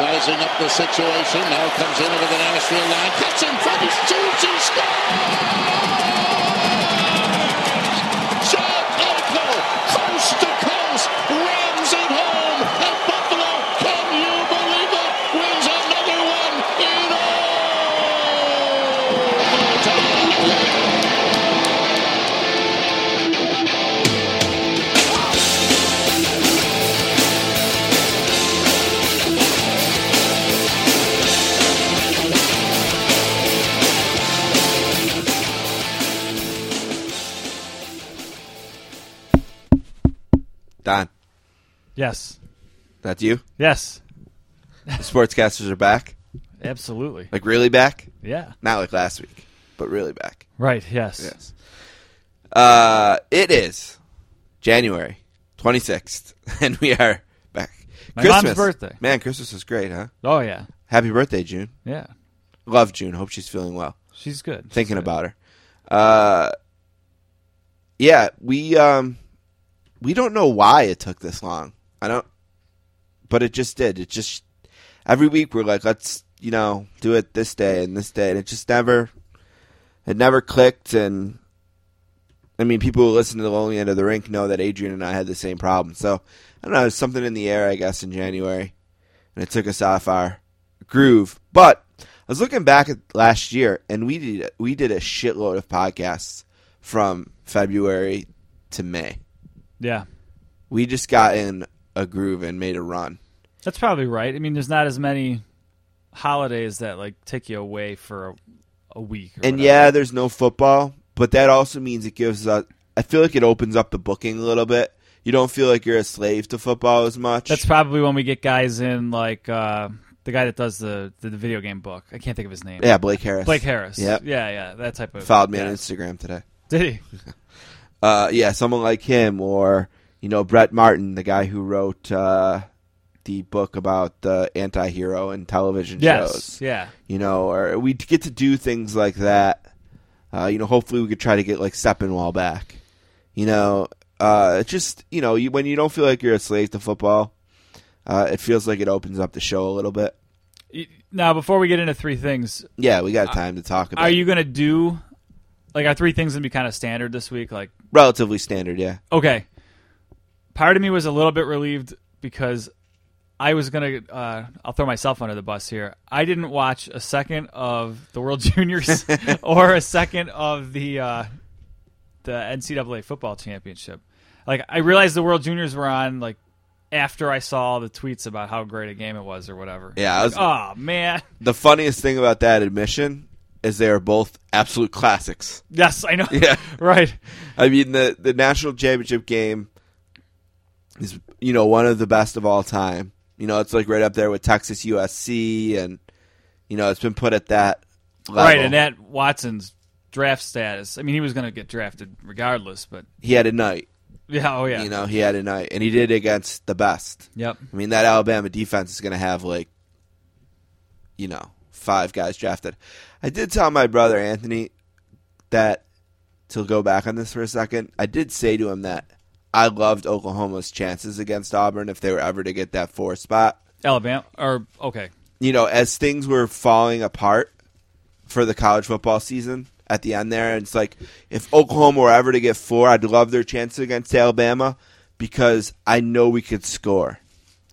Sizing up the situation. Now comes in over the Nashville line. Cuts in front. He shoots and scores! That's you. Yes. The sportscasters are back, Absolutely. like really back. Yeah. Not like last week, but really back. Right. Yes. Yes. Uh, it is January twenty sixth, and we are back. My mom's birthday. Man, Christmas was great, huh? Oh yeah. Happy birthday, June. Yeah. Love June. Hope she's feeling well. She's good. She's Thinking good. about her. Uh, yeah, we um, we don't know why it took this long. I don't, but it just did. It just every week we're like, let's you know do it this day and this day, and it just never, it never clicked. And I mean, people who listen to the Lonely End of the Rink know that Adrian and I had the same problem. So I don't know, there's something in the air, I guess, in January, and it took us off our groove. But I was looking back at last year, and we did we did a shitload of podcasts from February to May. Yeah. We just got in a groove and made a run. That's probably right. I mean, there's not as many holidays that like take you away for a, a week. Or And whatever. yeah, there's no football, but that also means it gives us. I feel like it opens up the booking a little bit. You don't feel like you're a slave to football as much. that's probably when we get guys in like uh, the guy that does the, the the video game book. I can't think of his name. yeah, Blake Harris. Blake Harris. Yeah, Yeah, yeah, that type of. followed me on. Instagram today. Did he? Uh, yeah, someone like him, or you know Brett Martin, the guy who wrote uh, the book about the anti-hero in television Yes. shows. Yeah. You know, or we get to do things like that. Uh, you know, hopefully we could try to get like Steppenwall back. You know, uh, it's just you know you, when you don't feel like you're a slave to football, uh, it feels like it opens up the show a little bit. Now, before we get into three things, Yeah, we got time to talk about. are you gonna do like our three things gonna be kind of standard this week? Like, relatively standard? Yeah. okay, part of me was a little bit relieved because I was gonna. Uh, I'll throw myself under the bus here. I didn't watch a second of the World Juniors or a second of the uh, the NCAA football championship. Like, I realized the World Juniors were on like after I saw the tweets about how great a game it was or whatever. Yeah, I was, Oh man. the funniest thing about that admission is they are both absolute classics. Yes, I know. Yeah. right. I mean the the national championship game is you know one of the best of all time. You know, it's like right up there with Texas USC and you know, it's been put at that level. Right, and that Watson's draft status. I mean, he was going to get drafted regardless, but he had a night. yeah, oh yeah, You know, he had a night and he did it against the best. yep, I mean, that Alabama defense is going to have like you know, five guys drafted. I did tell my brother Anthony that to go back on this for a second. I did say to him that I loved Oklahoma's chances against Auburn if they were ever to get that four spot. Alabama or okay, You know, as things were falling apart for the college football season at the end there, and it's like if Oklahoma were ever to get four, I'd love their chances against Alabama because I know we could score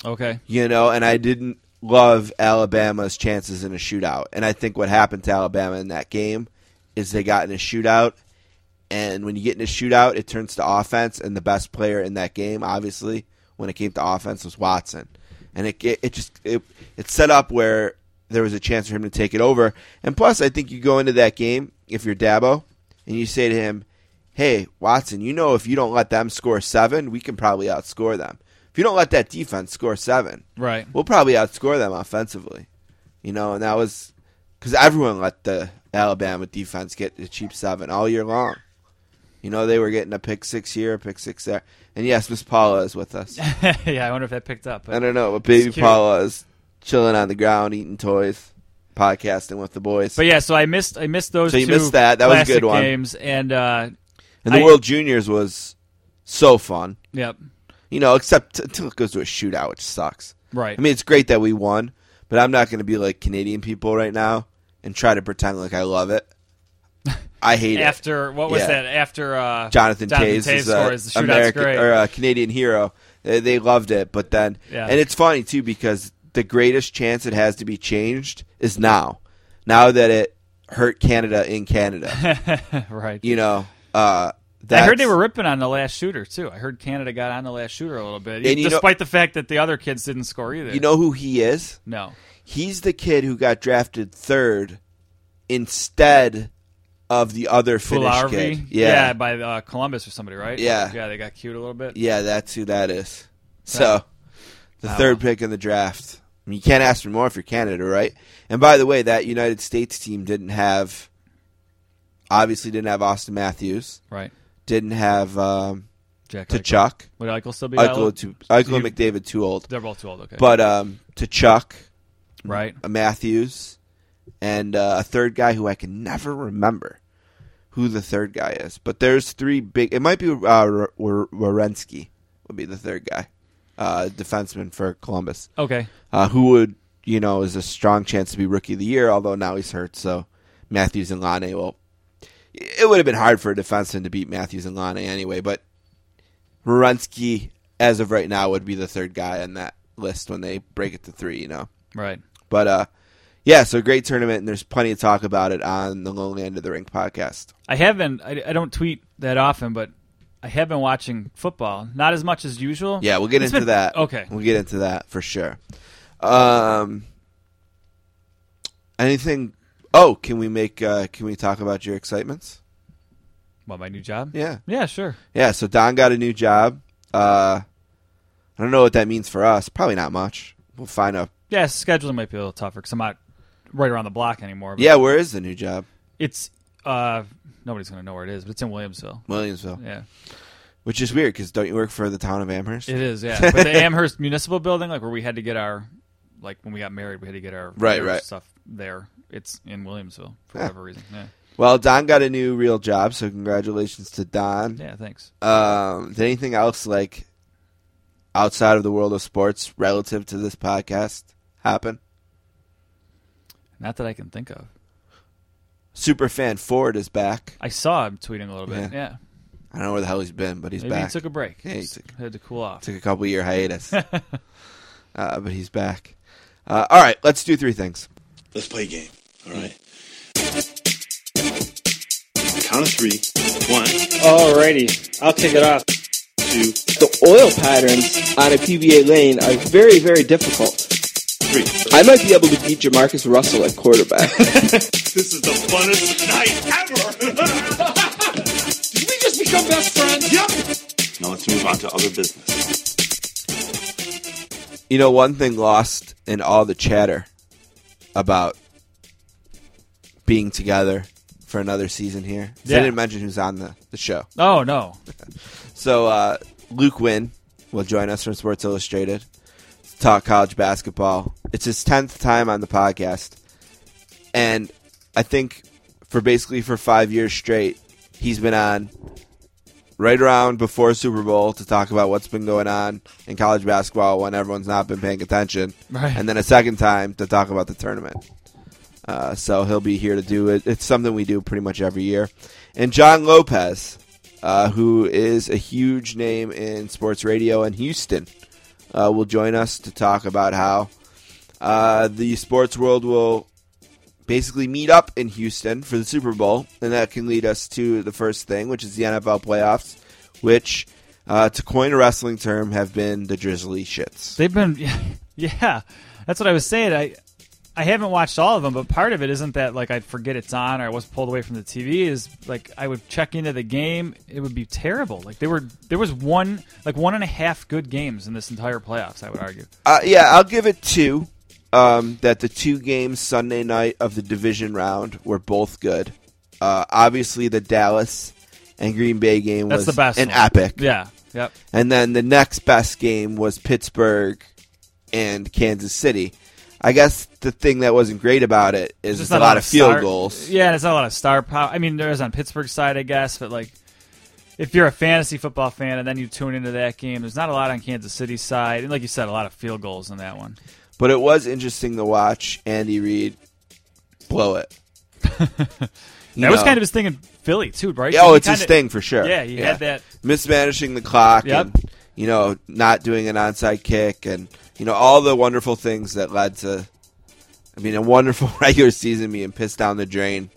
okay, you know, and I didn't love Alabama's chances in a shootout. And I think what happened to Alabama in that game is they got in a shootout, and when you get in a shootout, it turns to offense, and the best player in that game, obviously, when it came to offense, was Watson, and it it, it just it, it set up where there was a chance for him to take it over. And plus, I think you go into that game if you're Dabo, and you say to him, "Hey, Watson, you know if you don't let them score seven, we can probably outscore them." If you don't let that defense score seven, right, we'll probably outscore them offensively. You know, and that was because everyone let the Alabama defense get the cheap seven all year long. You know, they were getting a pick six here, a pick six there. And yes, Miss Paula is with us. yeah. I wonder if that picked up. I don't know, but baby cute. Paula is chilling on the ground, eating toys, podcasting with the boys. but yeah, so I missed I missed those. So you two missed that. That was a good one. Games and uh, and the I- World Juniors was so fun. yep, You know, except until it goes to a shootout, which sucks. right. I mean, it's great that we won, but I'm not going to be like Canadian people right now and try to pretend like I love it. I hate it. After what was Yeah. that? After uh, Jonathan, Jonathan Toews Toews is a scores the American great. or a Canadian hero. They, they loved it, but then Yeah. and it's funny too because the greatest chance it has to be changed is now. Now that it hurt Canada in Canada, right. you know. Uh, I heard they were ripping on the last shooter too. I heard Canada got on the last shooter a little bit, you know- despite the fact that the other kids didn't score either. You know who he is? no. He's the kid who got drafted third instead of the other Finnish Puljujärvi? kid. yeah, by uh, Columbus or somebody, right? Yeah. yeah, they got cute a little bit. Yeah, that's who that is. So, the Oh, third pick in the draft. I mean, you can't ask for more if you're Canada, right? And by the way, that United States team didn't have, obviously, didn't have Auston Matthews, Right, didn't have um, Jack. to. Chuck, Would Eichel still be Eichel, valid? to, Eichel and McDavid too old, They're both too old. Okay, but um, Tkachuk, right. Matthews, and uh, a third guy who I can never remember who the third guy is. But there's three big. It might be uh, R- R- Werenski would be the third guy, uh, defenseman for Columbus, Okay, uh, who would you know is a strong chance to be rookie of the year. Although now he's hurt, so Matthews and Laine will. It would have been hard for a defenseman to beat Matthews and Laine anyway, but Werenski, as of right now, would be the third guy on that list when they break it to three. You know. right. But uh, yeah, so great tournament, and there's plenty to talk about it on the Lonely End of the Rink podcast. I have been. I, I don't tweet that often, but I have been watching football. Not as much as usual. Yeah, we'll get It's into been- that. Okay. we'll get into that for sure. Um, anything? Oh, can we make? Uh, can we talk about your excitements? What my new job? Yeah, Yeah, sure. yeah. So Don got a new job. Uh, I don't know what that means for us. Probably not much. We'll find out. Yeah, scheduling might be a little tougher because I'm not right around the block anymore. Yeah, where is the new job? it's uh nobody's gonna know where it is, but it's in Williamsville. Williamsville, Yeah, which is weird because don't you work for the town of Amherst? it is. Yeah, but the Amherst Municipal Building, like where we had to get our, like when we got married, we had to get our Right, right. stuff there. It's in Williamsville for Yeah. whatever reason. Yeah, Well, Don got a new real job, so congratulations to Don. yeah. Thanks. Um, did anything else like outside of the world of sports relative to this podcast happen? Not that I can think of. Superfan Ford is back. I saw him tweeting a little bit. Yeah. Yeah, I don't know where the hell he's been, but he's maybe back. he took a break. Yeah, he Just took- had to cool off. Took a couple year hiatus, uh, but he's back. Uh, all right, let's do three things. Let's play a game. All right. Count of three. One, Alrighty, I'll kick it off. two, The oil patterns on a PBA lane are very, very difficult. Three. I might be able to beat JaMarcus Russell at quarterback. This is the funnest night ever. Did we just become best friends? Yep. Now let's move on to other business. You know, one thing lost in all the chatter about being together for another season here. Yeah. I didn't mention who's on the, the show. Oh no, So uh, Luke Winn will join us from Sports Illustrated to talk college basketball. It's his tenth time on the podcast, and I think for basically for five years straight, he's been on right around before Super Bowl to talk about what's been going on in college basketball when everyone's not been paying attention, Right. and then a second time to talk about the tournament. Uh, so he'll be here to do it. It's something we do pretty much every year. And John Lopez, uh, who is a huge name in sports radio in Houston, uh, will join us to talk about how uh, the sports world will basically meet up in Houston for the Super Bowl, and that can lead us to the first thing, which is the NFL playoffs, which, uh, to coin a wrestling term, have been the drizzly shits. they've been. Yeah, that's what I was saying. I I haven't watched all of them, but part of it isn't that like I'd forget it's on or I was pulled away from the TV. Is like I would check into the game, it would be terrible. Like there were there was one like one and a half good games in this entire playoffs. I would argue. Uh, yeah, I'll give it two. Um, that the two games Sunday night of the division round were both good. Uh, obviously, the Dallas and Green Bay game That's was the best. an one. epic. Yeah. Yep. And then the next best game was Pittsburgh and Kansas City. I guess the thing that wasn't great about it is it's a lot of field star- goals. Yeah, and it's not a lot of star power. I mean, there is on Pittsburgh's side, I guess, but like, if you're a fantasy football fan and then you tune into that game, there's not a lot on Kansas City's side, and like you said, a lot of field goals in that one. but it was interesting to watch Andy Reid blow it. That was kind of his thing in Philly too, right? oh, it's his kinda- thing for sure. Yeah, he had that. mismanaging the clock Yep. and you know not doing an onside kick and you know all the wonderful things that led to I mean a wonderful regular season being pissed down the drain.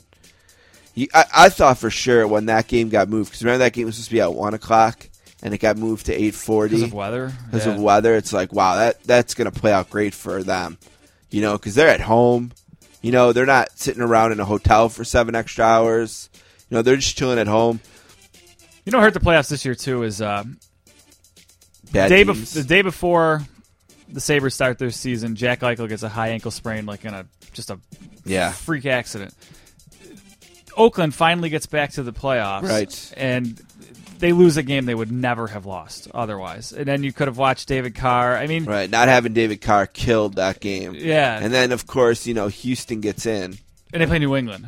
You, I, I thought for sure when that game got moved because remember that game was supposed to be at one o'clock and it got moved to eight forty Because of weather. because Yeah. of weather. It's like wow that that's gonna play out great for them, you know, because they're at home. You know they're not sitting around in a hotel for seven extra hours. You know they're just chilling at home. You know, what hurt the playoffs this year too is uh, Bad day bef- the day before the Sabres start their season, Jack Eichel gets a high ankle sprain, like in a just a yeah. freak accident. Oakland finally gets back to the playoffs, Right. And they lose a game they would never have lost otherwise. And then you could have watched David Carr. I mean, Right, not having David Carr killed that game. Yeah. and then of course you know Houston gets in. and they play New England.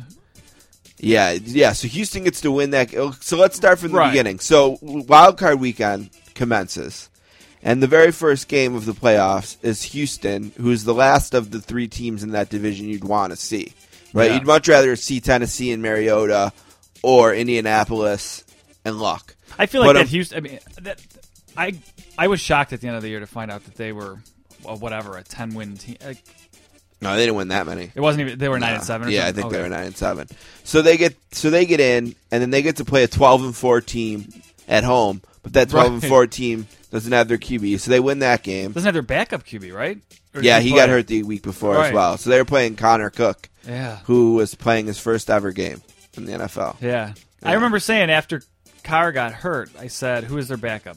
Yeah, yeah. So Houston gets to win that. So let's start from the Right. beginning. So wild card weekend commences, and the very first game of the playoffs is Houston, who's the last of the three teams in that division you'd want to see. Right, Yeah. you'd much rather see Tennessee and Mariota or Indianapolis and Luck. I feel like But, that um, Houston. I mean, that I I was shocked at the end of the year to find out that they were well, whatever a ten win team. Like, No, they didn't win that many. it wasn't even they were nine No. and seven. Or Yeah, I something? think they were nine and seven. So they get so they get in, and then they get to play a twelve and four team at home. But that twelve and four team doesn't have their QB, so they win that game. Doesn't have their backup QB, right? Or Yeah, he got hurt the week before as well. So they were playing Connor Cook, Yeah, who was playing his first ever game in the NFL. yeah. I remember saying after Carr got hurt, I said, "Who is their backup?"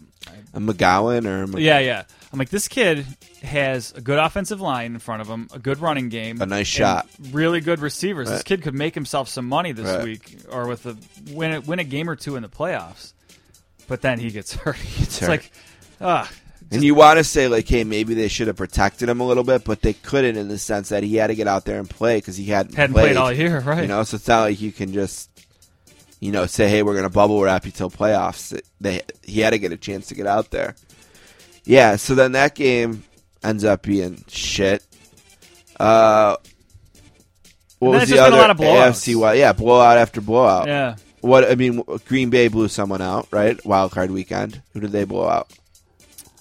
A McGowan or Mc- Yeah, yeah. I'm like, this kid has a good offensive line in front of him, a good running game, A nice shot. really good receivers. This kid could make himself some money this Right. week, or with a win a, win a game or two in the playoffs. But then he gets hurt. it's hurt. like, ah, And you want to say like, hey, maybe they should have protected him a little bit, but they couldn't in the sense that he had to get out there and play because he hadn't, hadn't played played all year, right? You know, so it's not like you can just, you know, say, "Hey, we're going to bubble wrap you till playoffs." They he had to get a chance to get out there. Yeah, so then that game ends up being shit. Uh, what was the other a lot of blowouts. AFC? Yeah, blowout after blowout. yeah. What I mean, Green Bay blew someone out, right? Wild card weekend. Who did they blow out?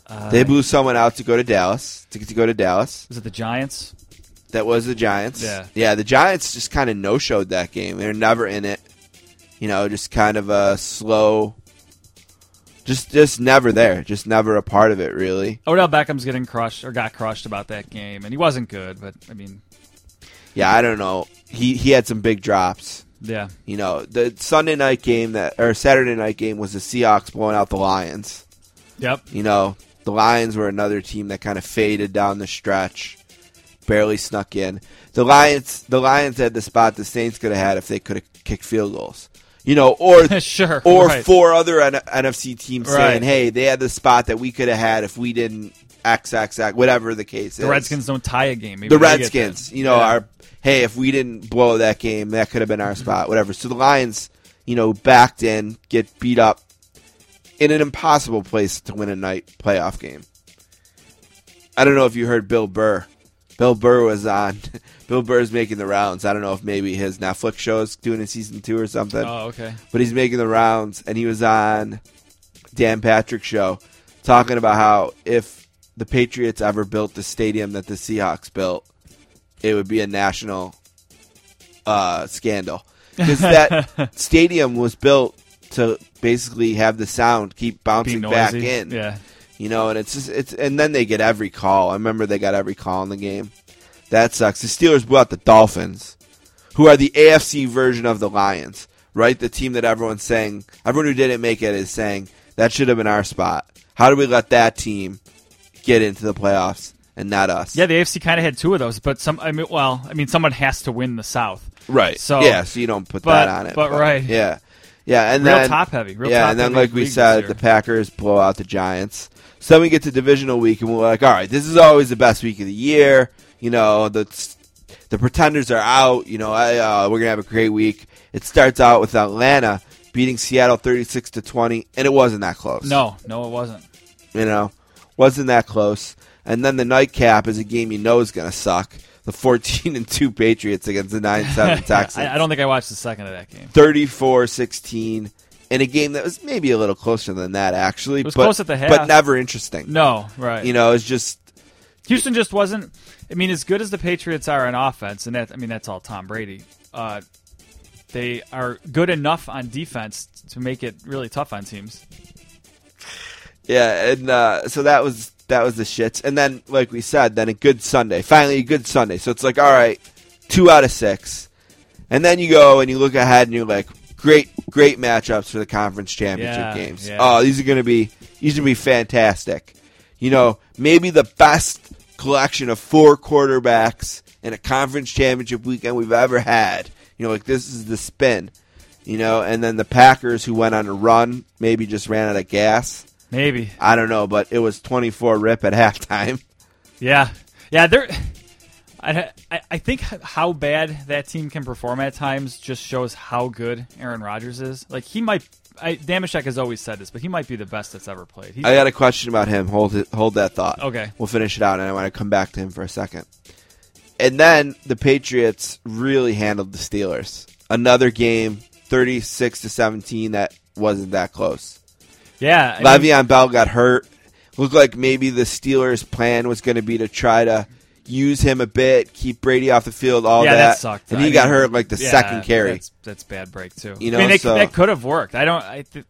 Uh, they blew someone out to go to Dallas. To get to go to Dallas. Was it the Giants? That was the Giants. Yeah. Yeah, the Giants just kind of no showed that game. They're never in it. You know, just kind of a slow just just never there. Just never a part of it really. Odell Beckham's getting crushed or got crushed about that game, and he wasn't good. But I mean, Yeah, I don't know. He he had some big drops. yeah, You know, the Sunday night game that or Saturday night game was the Seahawks blowing out the Lions. yep. You know, the Lions were another team that kind of faded down the stretch, barely snuck in. The Lions, the Lions had the spot the Saints could have had if they could have kicked field goals. You know, or sure. or right. four other N- NFC teams Right. saying, "Hey, they had the spot that we could have had if we didn't X X X whatever the case the is." Redskins don't tie a game. Maybe the Redskins, you know, Yeah. are hey, if we didn't blow that game, that could have been our spot, whatever. So the Lions, you know, backed in, get beat up in an impossible place to win a night playoff game. I don't know if you heard Bill Burr. Bill Burr was on. Bill Burr's making the rounds. I don't know if maybe his Netflix show is doing a season two or something Oh, okay. but he's making the rounds, and he was on Dan Patrick's show talking about how if the Patriots ever built the stadium that the Seahawks built, it would be a national uh, scandal because that stadium was built to basically have the sound keep bouncing back in. Yeah. You know, and it's just it's and then they get every call. I remember they got every call in the game. That sucks. The Steelers blew out the Dolphins, who are the AFC version of the Lions, right? The team that everyone's saying, everyone who didn't make it is saying that should have been our spot. How do we let that team get into the playoffs and not us? Yeah, the AFC kind of had two of those, but some. I mean, well, I mean, someone has to win the South. right. So- yeah, so you don't put but- that on it. but right. yeah, yeah, and Real then top heavy. Real yeah, top and then like we said, the Packers blow out the Giants. So then we get to divisional week, and we're like, all right, this is always the best week of the year. You know, the the pretenders are out. You know, I, uh, we're gonna have a great week. It starts out with Atlanta beating Seattle thirty six to twenty, and it wasn't that close. No, no, it wasn't. you know, wasn't that close. and then the nightcap is a game you know is going to suck. The 14 and 2 Patriots against the 9 7 Texans. I, I don't think I watched the second of that game. 34 16 in a game that was maybe a little closer than that, actually. was but, close at the half. But never interesting. No, right. You know, it's just. Houston just wasn't. I mean, as good as the Patriots are on offense, and that I mean that's all Tom Brady. Uh, they are good enough on defense to make it really tough on teams. Yeah, and uh, so that was that was the shits. And then, like we said, then a good Sunday. Finally, a good Sunday. So it's like, all right, two out of six. And then you go and you look ahead and you're like, great, great matchups for the conference championship Yeah, games. yeah. Oh, these are going to be these are going to be fantastic. You know, maybe the best collection of four quarterbacks in a conference championship weekend we've ever had. You know, like this is the spin. You know, and then the Packers who went on a run maybe just ran out of gas. Maybe. I don't know, but it was 24 rip at halftime. Yeah, yeah. They're. I, I I think how bad that team can perform at times just shows how good Aaron Rodgers is. Like he might. I, Damashek has always said this, but he might be the best that's ever played. He's, I got a question about him. Hold it, hold that thought. Okay. We'll finish it out, and I want to come back to him for a second. And then the Patriots really handled the Steelers. Another game, 36 to 17, that wasn't that close. Yeah, I mean, Le'Veon Bell got hurt. Looked like maybe the Steelers' plan was going to be to try to use him a bit, keep Brady off the field, all yeah, that. that, sucked. And I he got mean, hurt like the yeah, second carry. That's, that's bad break too. You know, I mean, they, so- that could have worked. I don't. I. Th-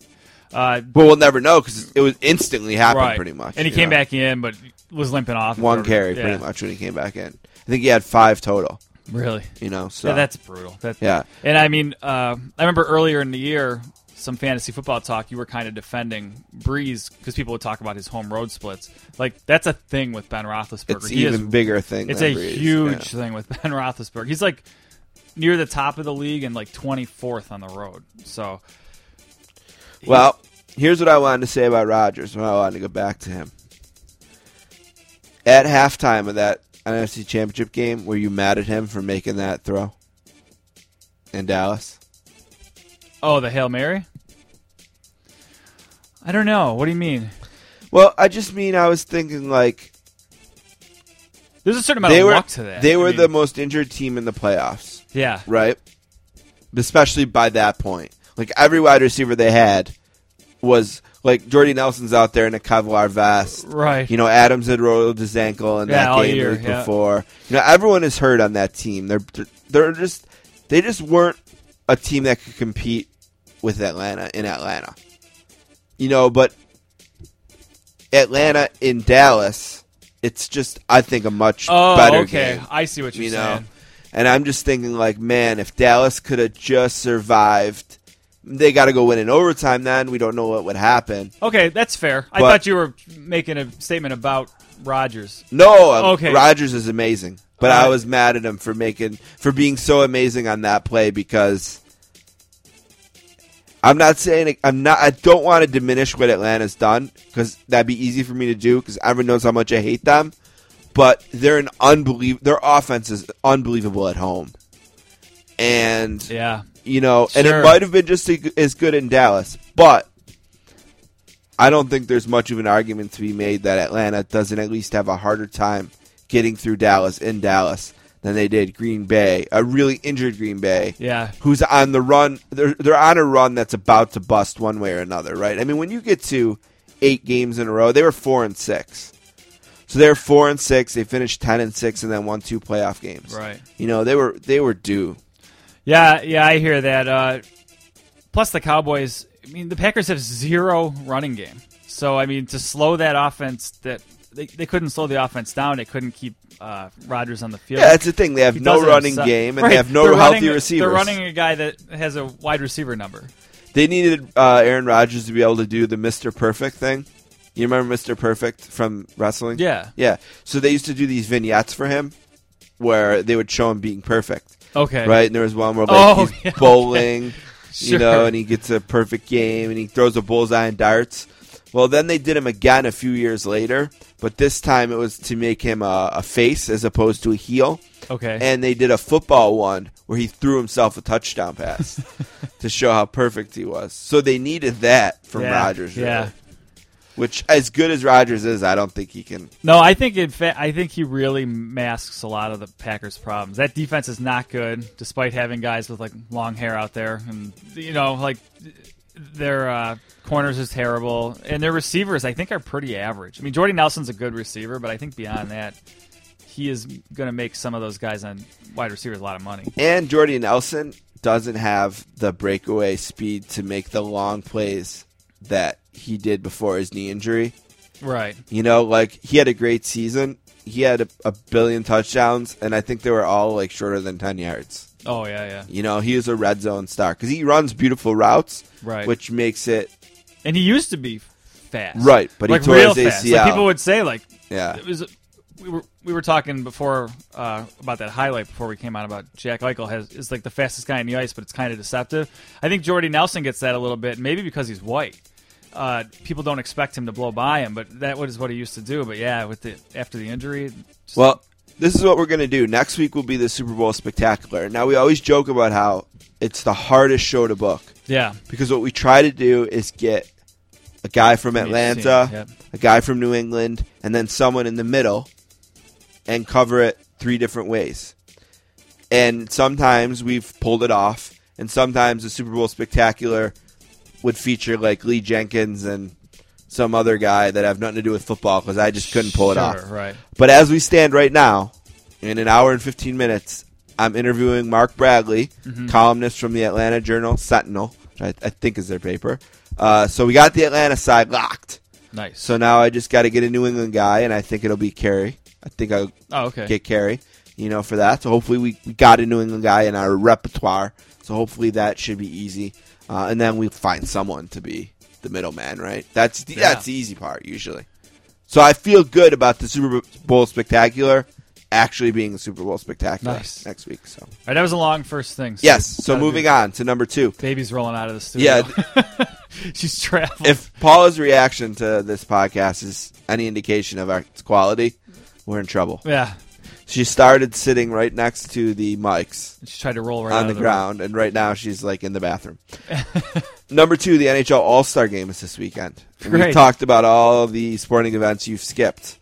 uh, But we'll never know because it was instantly happened right. pretty much. And he came know? back in, but was limping off. one carry yeah, pretty much when he came back in. I think he had five total. Really. You know, so Yeah, that's brutal. That, Yeah. And I mean, uh, I remember earlier in the year, some fantasy football talk, you were kind of defending Brees because people would talk about his home road splits. Like that's a thing with Ben Roethlisberger. it's He is- even bigger thing. It's a Brees, huge yeah. thing with Ben Roethlisberger. He's like near the top of the league and like 24th on the road. So Well, here's what I wanted to say about Rodgers. Well, I wanted to go back to him. At halftime of that NFC Championship game, were you mad at him for making that throw in Dallas? oh, the hail mary. I don't know. What do you mean? Well, I just mean I was thinking like There's a certain amount they of were luck to that. they I were mean, the most injured team in the playoffs, yeah. right? Especially by that point, like every wide receiver they had was like Jordy Nelson's out there in a Kevlar vest. Right. You know, Adams had rolled his ankle in Yeah, that game year, yeah. before. You know, everyone is hurt on that team. They're they're just they just weren't a team that could compete with Atlanta in Atlanta. You know, but Atlanta in Dallas, it's just I think a much Oh, better okay. game. I see what you're You know, saying. and I'm just thinking like, man, if Dallas could have just survived, they got to go win in overtime. Then we don't know what would happen. Okay, that's fair. I thought you were making a statement about Rodgers. No, um, Okay. Rodgers is amazing, but I was mad at him for making for being so amazing on that play because I'm not saying I'm not. I don't want to diminish what Atlanta's done because that'd be easy for me to do because everyone knows how much I hate them. But they're an unbelievable. Their offense is unbelievable at home, and Yeah. you know, and it might have been just as good in Dallas, but I don't think there's much of an argument to be made that Atlanta doesn't at least have a harder time getting through Dallas in Dallas than they did Green Bay, a really injured Green Bay, Yeah. who's on the run. They're they're on a run that's about to bust one way or another, right? I mean, when you get to eight games in a row, they were four and six. So they're four and six. They finished ten and six, and then won two playoff games. Right. You know they were they were due. Yeah, yeah, I hear that. Uh, plus, the Cowboys. I mean, the Packers have zero running game. So, I mean, to slow that offense, that they, they couldn't slow the offense down. They couldn't keep uh, Rodgers on the field. Yeah, that's the thing. They have He no running himself. game and Right. they have no They're healthy running- receivers. They're running a guy that has a wide receiver number. They needed uh, Aaron Rodgers to be able to do the Mr. Perfect thing. You remember Mr. Perfect from wrestling? Yeah. Yeah. So they used to do these vignettes for him where they would show him being perfect. Okay. Right? And there was one where like, Oh, he's yeah, okay. bowling, you know, and he gets a perfect game and he throws a bullseye and darts. Well, then they did him again a few years later, but this time it was to make him a, a face as opposed to a heel. Okay. And they did a football one where he threw himself a touchdown pass to show how perfect he was. So they needed that from yeah, Rodgers. really. Yeah. Which, as good as Rodgers is, I don't think he can. No, I think in fact, I think he really masks a lot of the Packers' problems. That defense is not good, despite having guys with like long hair out there, and you know, like their uh, corners is terrible, and their receivers I think are pretty average. I mean, Jordy Nelson's a good receiver, but I think beyond that, he is going to make some of those guys on wide receivers a lot of money. And Jordy Nelson doesn't have the breakaway speed to make the long plays that he did before his knee injury. Right. You know, like he had a great season. He had a, a billion touchdowns, and I think they were all like shorter than 10 yards. Oh yeah, yeah. You know, he is a red zone star because he runs beautiful routes, Right. which makes it And he used to be fast. Right, but he like tore real his fast. ACL. Like people would say like yeah. it was we were we were talking before uh, about that highlight before we came on about Jack Eichel has is like the fastest guy in the ice, but it's kind of deceptive. I think Jordy Nelson gets that a little bit, maybe because he's white. Uh, people don't expect him to blow by him, but that was what he used to do. But yeah, with the after the injury, Well, this is what we're going to do. Next week will be the Super Bowl spectacular. Now, we always joke about how it's the hardest show to book yeah, because what we try to do is get a guy from Atlanta, yep. a guy from New England, and then someone in the middle and cover it three different ways. And sometimes we've pulled it off, and sometimes the Super Bowl spectacular would feature like Lee Jenkins and some other guy that have nothing to do with football because I just couldn't pull it Sure, off. Right. But as we stand right now, in an hour and 15 minutes, I'm interviewing Mark Bradley, Mm-hmm. columnist from the Atlanta Journal Sentinel, which I, I think is their paper. Uh, so we got the Atlanta side locked. Nice. So now I just got to get a New England guy, and I think it'll be Carey. I think I'll oh, okay. get Carey, you know, for that. So hopefully we, we got a New England guy in our repertoire. So hopefully that should be easy. Uh, and then we find someone to be the middleman, right? That's the, Yeah. that's the easy part usually. So I feel good about the Super Bowl spectacular actually being the Super Bowl spectacular Nice. next week. So All right, that was a long first thing. so yes. So moving on to number two. Baby's rolling out of the studio. Yeah, she's traveling. if Paula's reaction to this podcast is any indication of our quality, we're in trouble. yeah, She started sitting right next to the mics. she tried to roll right on the of ground, and right now she's like in the bathroom. Number two, the NHL All Star Game is this weekend. We've talked about all the sporting events you've skipped.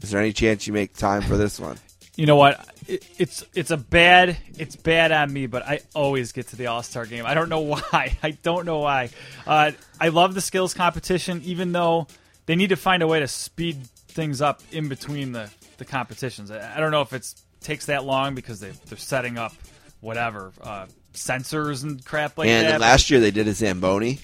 Is there any chance you make time for this one? You know what? It, it's it's a bad it's bad on me, but I always get to the All Star game. I don't know why. I don't know why. Uh, I love the skills competition, even though they need to find a way to speed things up in between the, the competitions. I, I don't know if it takes that long because they they're setting up whatever uh, sensors and crap like and that. then last year they did a Zamboni.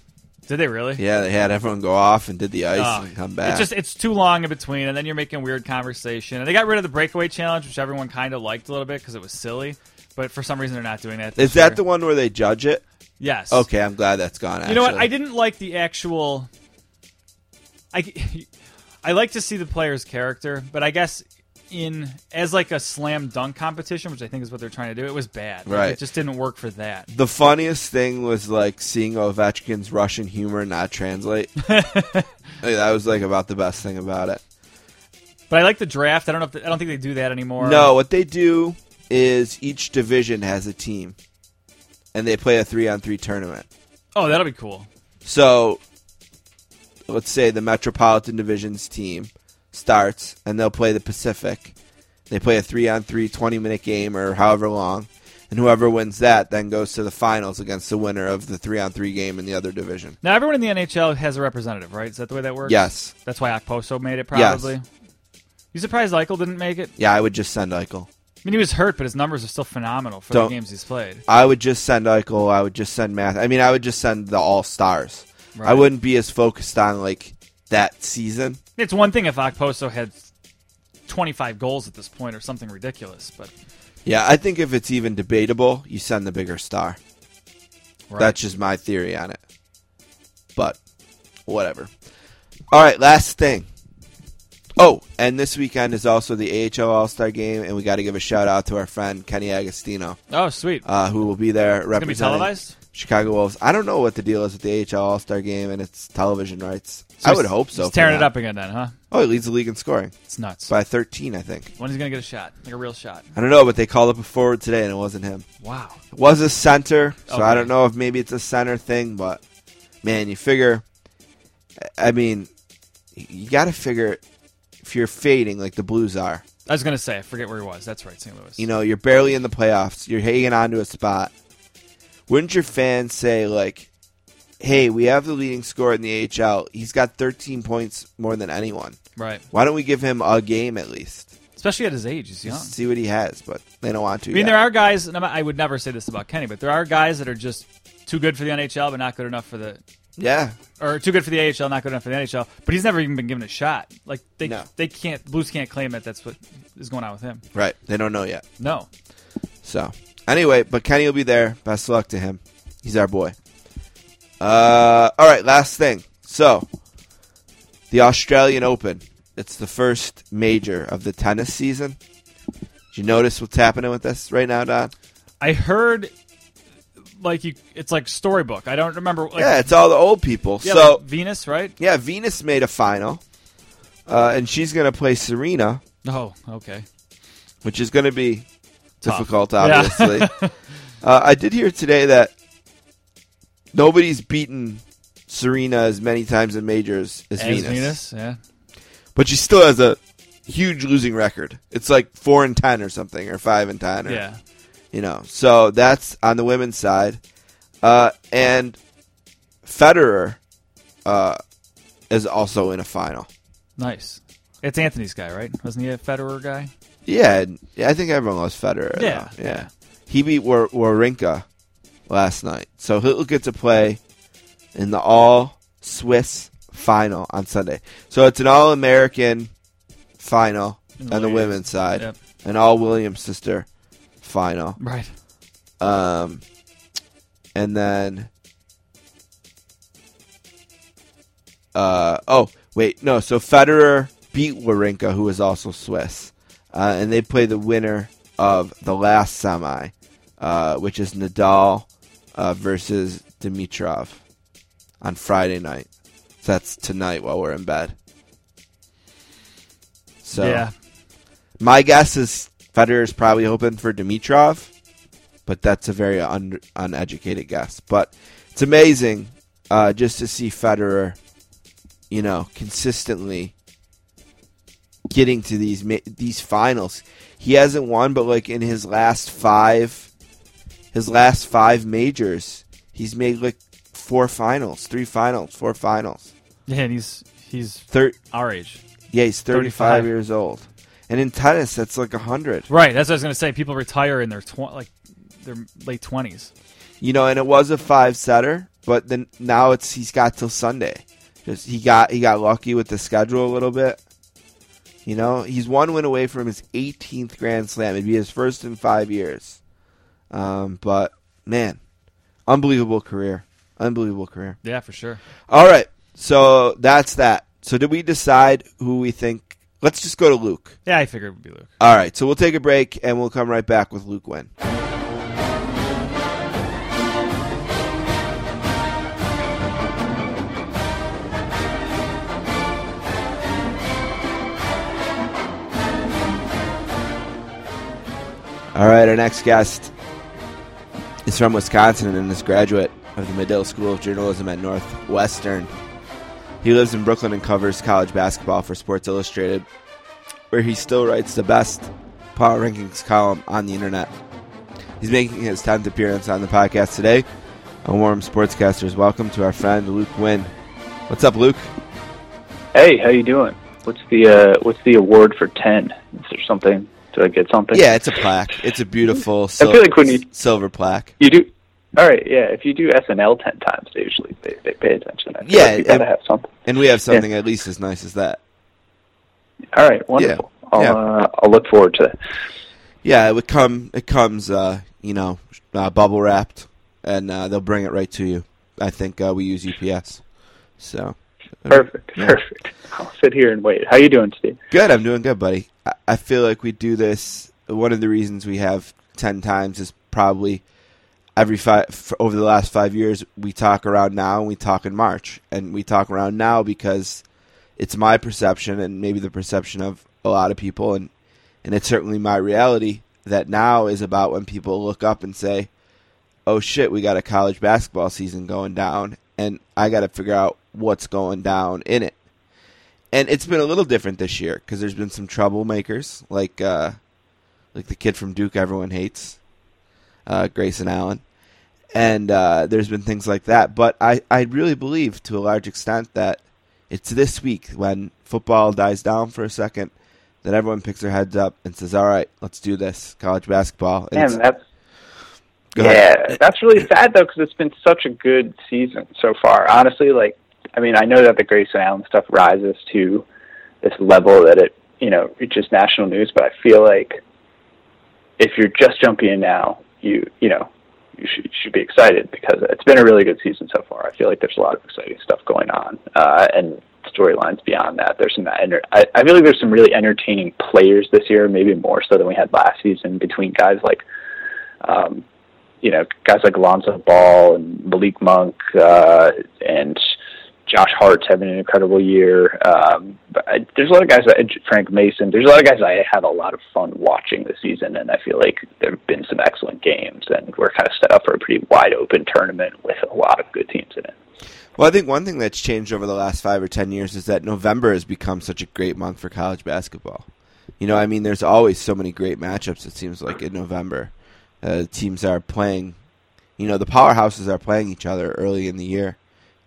Did they really? Yeah, they had everyone go off and did the ice Oh, and come back. It's just it's too long in between, and then you're making weird conversation. And they got rid of the breakaway challenge, which everyone kind of liked a little bit because it was silly. But for some reason, they're not doing that. is that the one where they judge it? Yes. Okay, I'm glad that's gone. You know what? I didn't like the actual. I I like to see the player's character, but I guess in as like a slam dunk competition, which I think is what they're trying to do, it was bad. Like, Right. It just didn't work for that. The funniest thing was like seeing Ovechkin's Russian humor not translate. Like, that was like about the best thing about it. But I like the draft. I don't know. If the, I don't think they do that anymore. No, what they do is each division has a team, and they play a three-on-three tournament. Oh, that'll be cool. So, let's say the Metropolitan Division's team starts, and they'll play the Pacific. They play a three-on-three 20-minute game, or however long, and whoever wins that then goes to the finals against the winner of the three-on-three game in the other division. Now everyone in the NHL has a representative, right? Is that the way that works? Yes. That's why Okposo made it. probably. Yes. You surprised Eichel didn't make it? Yeah, I would just send Eichel. I mean, he was hurt, but his numbers are still phenomenal for Don't- the games he's played. I would just send Eichel. I would just send Math. I mean, I would just send the All Stars. I wouldn't be as focused on like that season. It's one thing if Okposo had 25 goals at this point or something ridiculous, but Yeah, I think if it's even debatable, you send the bigger star. right. That's just my theory on it. But whatever. All right, last thing. Oh, and this weekend is also the AHL All Star Game, and we got to give a shout out to our friend Kenny Agostino, oh sweet. uh, who will be there it's gonna be televised. Chicago Wolves. I don't know what the deal is with the AHL All Star Game and its television rights. I would hope so. He's tearing it up again, then, huh? Oh, he leads the league in scoring It's nuts. by 13, I think. When is he gonna get a shot? Like a real shot? I don't know, but they called up a forward today, and it wasn't him. Wow. It was a center, so I don't know if maybe it's a center thing, but man, you figure. I mean, you got to figure if you're fading like the Blues are. I was gonna say, I forget where he was. That's right, St. Louis. You know, you're barely in the playoffs. You're hanging on to a spot. Wouldn't your fans say like, "Hey, we have the leading scorer in the AHL. He's got 13 points more than anyone. right? Why don't we give him a game at least? Especially at his age, he's young. Just see what he has." But they don't want to. I mean, yet. there are guys, I would never say this about Kenny, but there are guys that are just too good for the NHL, but not good enough for the, yeah, or too good for the AHL, not good enough for the NHL. But he's never even been given a shot. Like they, No. they can't, Blues can't claim that that's what is going on with him. right. They don't know yet. No, So anyway, but Kenny will be there. Best of luck to him. He's our boy. Uh, all right, last thing. So the Australian Open. It's the first major of the tennis season. Did you notice what's happening with this right now, Don? I heard like you, it's like storybook. I don't remember. Like, yeah, it's all the old people. yeah, so like Venus, right? yeah, Venus made a final, uh, and she's going to play Serena, Oh, okay. which is going to be Tough. difficult, Yeah. obviously. uh, I did hear today that nobody's beaten Serena as many times in majors as, As Venus. Venus, yeah. but she still has a huge losing record. It's like four and ten or something, or five and ten, or Yeah. you know. So that's on the women's side, uh, and Federer uh, is also in a final. Nice. It's Anthony's guy, right? Wasn't he a Federer guy? Yeah, I think everyone loves Federer. Yeah, yeah. yeah. He beat War- Wawrinka last night, so he'll get to play in the all Swiss final on Sunday. So it's an all American final In the on the women's side, Yep. an all Williams sister final, Right. um, and then. Uh, oh wait no so Federer beat Wawrinka who is also Swiss uh, and they play the winner of the last semi, uh, which is Nadal uh, versus Dimitrov on Friday night. So that's tonight while we're in bed. So Yeah. my guess is Federer's probably hoping for Dimitrov, but that's a very un- uneducated guess. But it's amazing uh, just to see Federer, you know, consistently getting to these these finals. He hasn't won, but like in his last five, his last five majors, he's made like four finals, three finals, four finals. Yeah, and he's he's Thir- our age. yeah, he's 35, 35. years old. And in tennis, that's like 100. Right. That's what I was gonna say. People retire in their tw- like their late twenties. You know, and it was a five setter, but then now it's he's got till Sunday. Just he got he got lucky with the schedule a little bit. You know, he's one win away from his 18th Grand Slam. It'd be his first in five years. Um, but man, unbelievable career, unbelievable career. Yeah, for sure. All right, so that's that. So did we decide who we think? Let's just go to Luke. Yeah, I figured it would be Luke. All right, so we'll take a break and we'll come right back with Luke Winn. All right, our next guest is from Wisconsin and is a graduate of the Medill School of Journalism at Northwestern. He lives in Brooklyn and covers college basketball for Sports Illustrated, where he still writes the best power rankings column on the internet. He's making his 10th appearance on the podcast today. A warm sportscasters, welcome to our friend Luke Winn. What's up, Luke? Hey, how you doing? What's the uh, what's the award for ten? Is there something? I get something? Yeah, it's a plaque. It's a beautiful sil- feel like when you- silver plaque. You do. All right. Yeah. If you do SNL ten times, they usually they, they pay attention. I Yeah, like you gotta and- have something. And we have something at least as nice as that. All right. Wonderful. I'll yeah. Uh, I'll look forward to that. Yeah, it would come. It comes, uh, you know, uh, bubble wrapped, and uh, they'll bring it right to you. I think uh, we use UPS. So Perfect. Yeah. Perfect. I'll sit here and wait. How you doing, Steve? Good, I'm doing good, buddy. I, I feel like we do this. One of the reasons we have ten times is probably every five over the last five years. We talk around now, and we talk in March, and we talk around now because it's my perception, and maybe the perception of a lot of people, and and it's certainly my reality that now is about when people look up and say, "Oh shit, we got a college basketball season going down," and I got to figure out what's going down in it. and it's been a little different this year because there's been some troublemakers like uh, like the kid from Duke everyone hates, uh, Grayson Allen, and uh, there's been things like that. But I I really believe to a large extent that it's this week when football dies down for a second that everyone picks their heads up and says, "All right, let's do this college basketball." And that's go ahead. yeah, that's really sad though because it's been such a good season so far. Honestly, like I mean, I know that the Grayson Allen stuff rises to this level that it you know reaches national news, but I feel like if you're just jumping in now, you you know you should, should be excited because it's been a really good season so far. I feel like there's a lot of exciting stuff going on, uh, and storylines beyond that. There's some, enter- I, I feel like there's some really entertaining players this year, maybe more so than we had last season. Between guys like, um, you know, guys like Lonzo Ball and Malik Monk uh, and Josh Hart's having an incredible year. Um, but I, there's a lot of guys, that, Frank Mason. There's a lot of guys I had a lot of fun watching this season, and I feel like there have been some excellent games, and we're kind of set up for a pretty wide open tournament with a lot of good teams in it. Well, I think one thing that's changed over the last five or ten years is that November has become such a great month for college basketball. You know, I mean, there's always so many great matchups. It seems like in November, uh, teams are playing. You know, the powerhouses are playing each other early in the year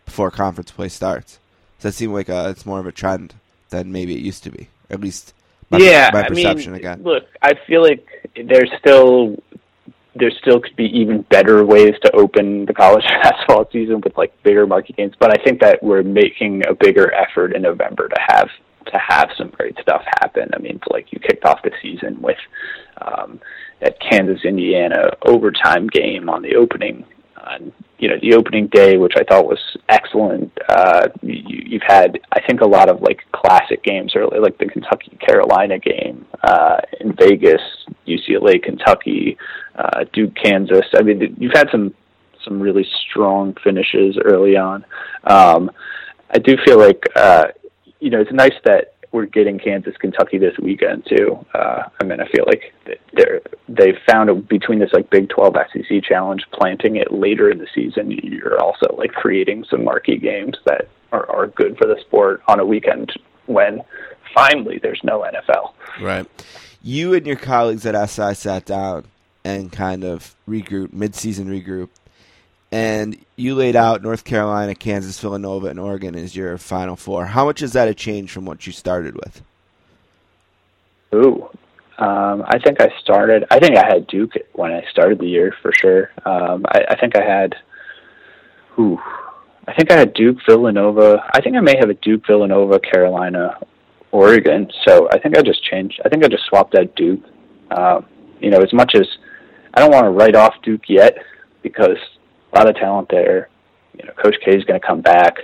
before conference play starts. So that seem like a, it's more of a trend than maybe it used to be? At least, my, yeah, my I perception mean, again. Look, I feel like there's still there still could be even better ways to open the college basketball season with like bigger market games. But I think that we're making a bigger effort in November to have to have some great stuff happen. I mean, like you kicked off the season with um, that Kansas Indiana overtime game on the opening on you know the opening day, which I thought was excellent. Uh, you, you've had I think a lot of like classic games early, like the Kentucky Carolina game uh, in Vegas, UCLA Kentucky, uh, Duke Kansas. I mean you've had some some really strong finishes early on. Um, I do feel like uh, you know it's nice that we're getting Kansas Kentucky this weekend too. Uh, I mean, I feel like they're they've found a, between this like Big Twelve SEC challenge, planting it later in the season, you're also like creating some marquee games that are, are good for the sport on a weekend when finally there's no NFL. Right. You and your colleagues at SI sat down and kind of regrouped, mid-season regroup, and you laid out North Carolina, Kansas, Villanova, and Oregon as your final four. How much is that a change from what you started with? Ooh, um, I think I started. I think I had Duke when I started the year for sure. Um, I, I think I had. Ooh, I think I had Duke, Villanova. I think I may have a Duke, Villanova, Carolina, Oregon. So I think I just changed. I think I just swapped out Duke. Um, you know, as much as I don't want to write off Duke yet because a lot of talent there. You know, Coach K is going to come back.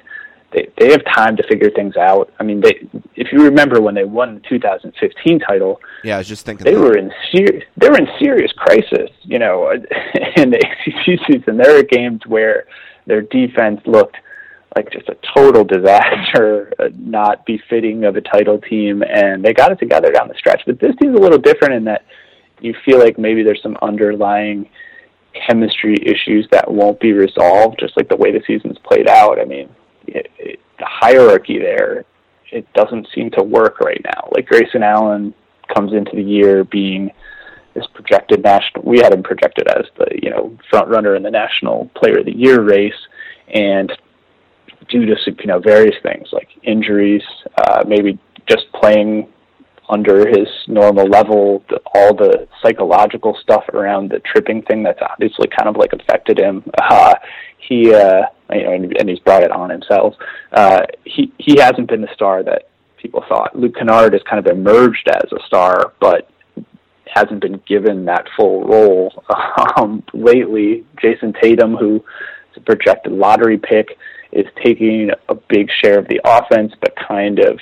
They they have time to figure things out. I mean, they if you remember when they won the 2015 title, Yeah, I was just thinking. they that. were in serious they were in serious crisis. You know, in the ACC season, there were games where their defense looked like just a total disaster, uh, not befitting of a title team, and they got it together down the stretch. But this team's a little different in that you feel like maybe there's some underlying chemistry issues that won't be resolved, just like the way the season's played out. I mean, it, it, the hierarchy there, it doesn't seem to work right now. Like Grayson Allen comes into the year being this projected national. We had him projected as the you know front runner in the national player of the year race, and due to you know various things like injuries, uh, maybe just playing under his normal level, the, all the psychological stuff around the tripping thing that's obviously kind of like affected him. Uh, he, uh, you know, and, and he's brought it on himself. Uh, he he hasn't been the star that people thought. Luke Kennard has kind of emerged as a star, but hasn't been given that full role um, lately. Jayson Tatum, who is a projected lottery pick, is taking a big share of the offense, but kind of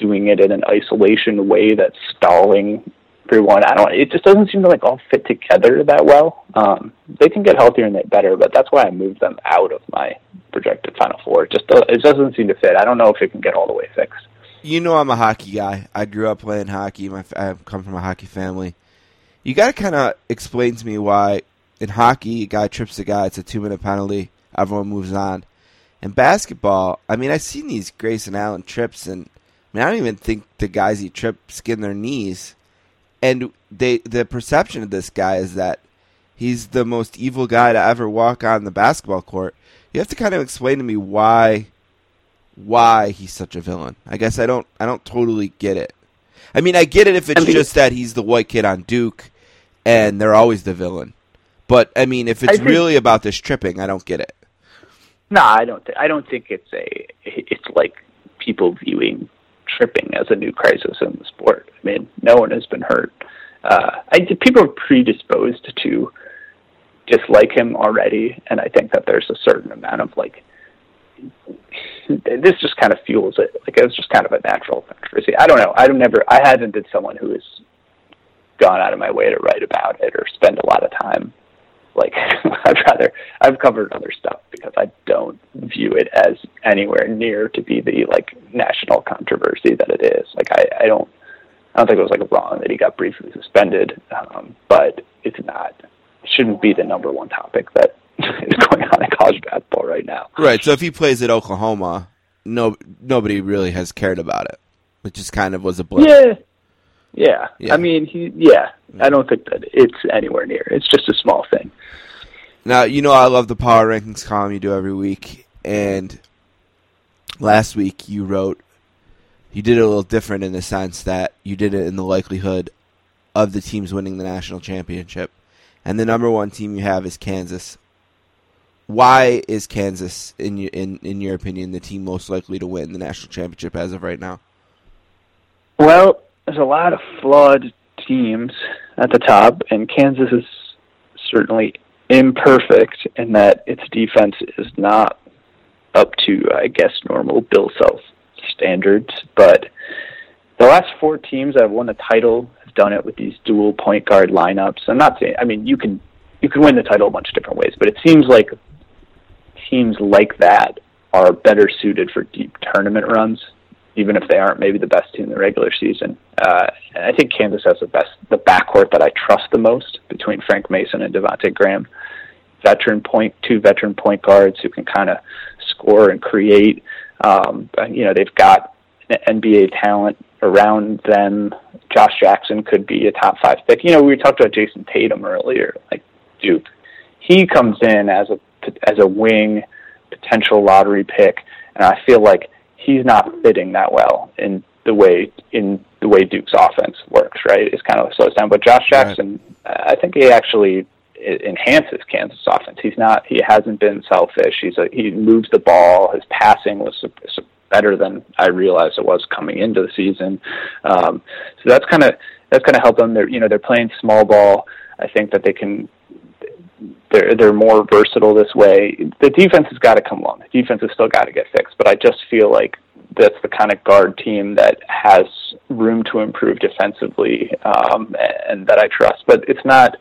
doing it in an isolation way that's stalling everyone. I don't. It just doesn't seem to like all fit together that well. Um, they can get healthier and get better, but that's why I moved them out of my projected Final Four. It just it doesn't seem to fit. I don't know if it can get all the way fixed. You know, I'm a hockey guy. I grew up playing hockey. My, I come from a hockey family. You got to kind of explain to me why in hockey, a guy trips a guy, it's a two minute penalty, everyone moves on. In basketball, I mean, I've seen these Grayson Allen trips, and I mean, I don't even think the guys he tripped skin their knees. And they the perception of this guy is that he's the most evil guy to ever walk on the basketball court. You have to kind of explain to me why why he's such a villain. I guess I don't I don't totally get it. I mean, I get it if it's I mean- just that he's the white kid on Duke and they're always the villain. But I mean, if it's think- really about this tripping, I don't get it. No, I don't. Th- I don't think it's a. It's like people viewing tripping as a new crisis in the sport. I mean, no one has been hurt. Uh, I people are predisposed to dislike him already, and I think that there's a certain amount of like. This just kind of fuels it. Like it's just kind of a natural controversy. I don't know. I don't never. I haven't been someone who has gone out of my way to write about it or spend a lot of time like I'd rather I've covered other stuff because I don't view it as anywhere near to be the like national controversy that it is. Like I, I don't I don't think it was like wrong that he got briefly suspended, um, but it's not shouldn't be the number one topic that is going on in college basketball right now. Right. So if he plays at Oklahoma, no nobody really has cared about it, which just kind of was a blip. Yeah. Yeah. Yeah. I mean he yeah. I don't think that it's anywhere near. It's just a small thing. Now you know I love the power rankings column you do every week, and last week you wrote you did it a little different in the sense that you did it in the likelihood of the teams winning the national championship, and the number one team you have is Kansas. Why is Kansas, in your, in in your opinion, the team most likely to win the national championship as of right now? Well, there's a lot of flawed teams at the top, and Kansas is certainly imperfect in that its defense is not up to, I guess, normal Bill Self standards. But the last four teams that have won the title have done it with these dual point guard lineups. I'm not saying, I mean, you can you can win the title a bunch of different ways, but it seems like teams like that are better suited for deep tournament runs even if they aren't maybe the best team in the regular season. Uh, I think Kansas has the best, the backcourt that I trust the most between Frank Mason and Devontae Graham. Veteran point, two veteran point guards who can kind of score and create. Um, you know, they've got NBA talent around them. Josh Jackson could be a top five pick. You know, we talked about Jayson Tatum earlier, like Duke. He comes in as a as a wing potential lottery pick, and I feel like he's not fitting that well in the way in the way Duke's offense works. Right, it's kind of slows down. But Josh Jackson, I think he actually enhances Kansas offense. He's not. He hasn't been selfish. He's a, he moves the ball. His passing was su- su- better than I realized it was coming into the season. Um, so that's kind of that's going to help them. They're you know they're playing small ball. I think that they can. They're they're more versatile this way. The defense has got to come along. The defense has still got to get fixed. But I just feel like that's the kind of guard team that has room to improve defensively um, and that I trust. But it's not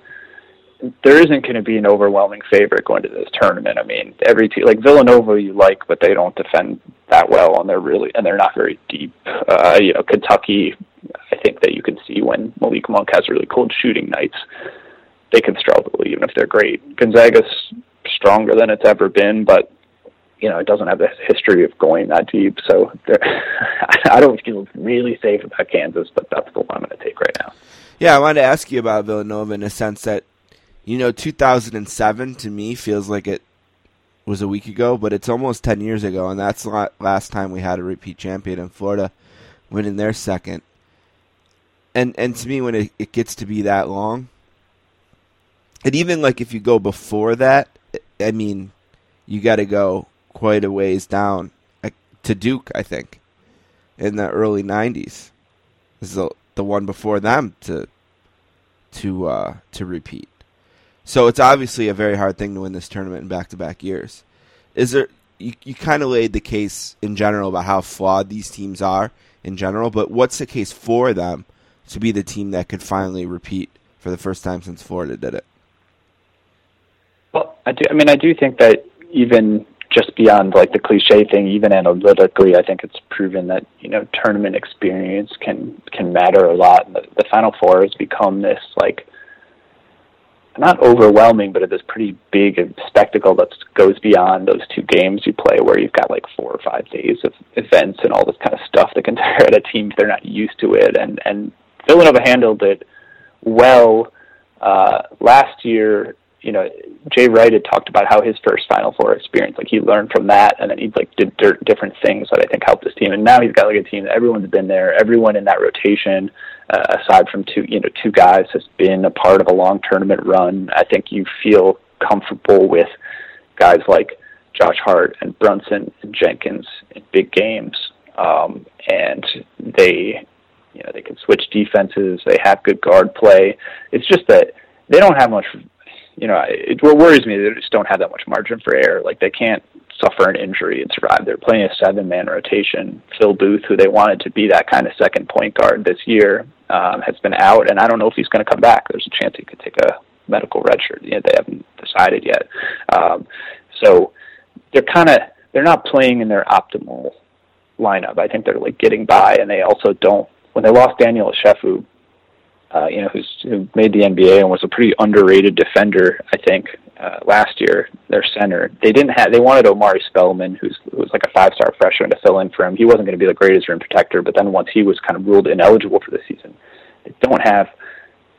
there isn't going to be an overwhelming favorite going to this tournament. I mean, every team like Villanova you like, but they don't defend that well, and they're really and they're not very deep. Uh, you know, Kentucky, I think that you can see when Malik Monk has really cold shooting nights, they can struggle even if they're great. Gonzaga's stronger than it's ever been, but you know, it doesn't have the history of going that deep. So I don't feel really safe about Kansas, but that's the one I'm going to take right now. Yeah, I wanted to ask you about Villanova in a sense that, you know, 2007 to me feels like it was a week ago, but it's almost 10 years ago, and that's the last time we had a repeat champion in Florida winning their second. And and to me, when it, it gets to be that long, and even like if you go before that, I mean, you got to go quite a ways down to Duke, I think, in the early 90s. This is the, the one before them to to uh, to repeat. So it's obviously a very hard thing to win this tournament in back to back years. Is there you, you kind of laid the case in general about how flawed these teams are in general, but what's the case for them to be the team that could finally repeat for the first time since Florida did it? Well, I do. I mean, I do think that even just beyond like the cliche thing, even analytically, I think it's proven that you know tournament experience can can matter a lot. The, the Final Four has become this like not overwhelming, but this pretty big spectacle that goes beyond those two games you play, where you've got like four or five days of events and all this kind of stuff that can tear at a team if they're not used to it. And and Villanova handled it well uh, last year you know, Jay Wright had talked about how his first Final Four experience, like he learned from that, and then he like did dirt, different things that I think helped his team. And now he's got like a team that everyone's been there. Everyone in that rotation, uh, aside from two, you know, two guys, has been a part of a long tournament run. I think you feel comfortable with guys like Josh Hart and Brunson and Jenkins in big games, um, and they, you know, they can switch defenses. They have good guard play. It's just that they don't have much you know, it, what worries me they just don't have that much margin for error. Like they can't suffer an injury and survive. They're playing a seven-man rotation. Phil Booth, who they wanted to be that kind of second point guard this year, um, has been out, and I don't know if he's going to come back. There's a chance he could take a medical redshirt. You know, they haven't decided yet. Um, so they're kind of they're not playing in their optimal lineup. I think they're like getting by, and they also don't. When they lost Daniel Ochefu, uh, you know, who's who made the NBA and was a pretty underrated defender, I think, uh, last year. Their center, they didn't have. They wanted Omari Spellman, who's who was like a five-star freshman, to fill in for him. He wasn't going to be the greatest rim protector, but then once he was kind of ruled ineligible for the season, they don't have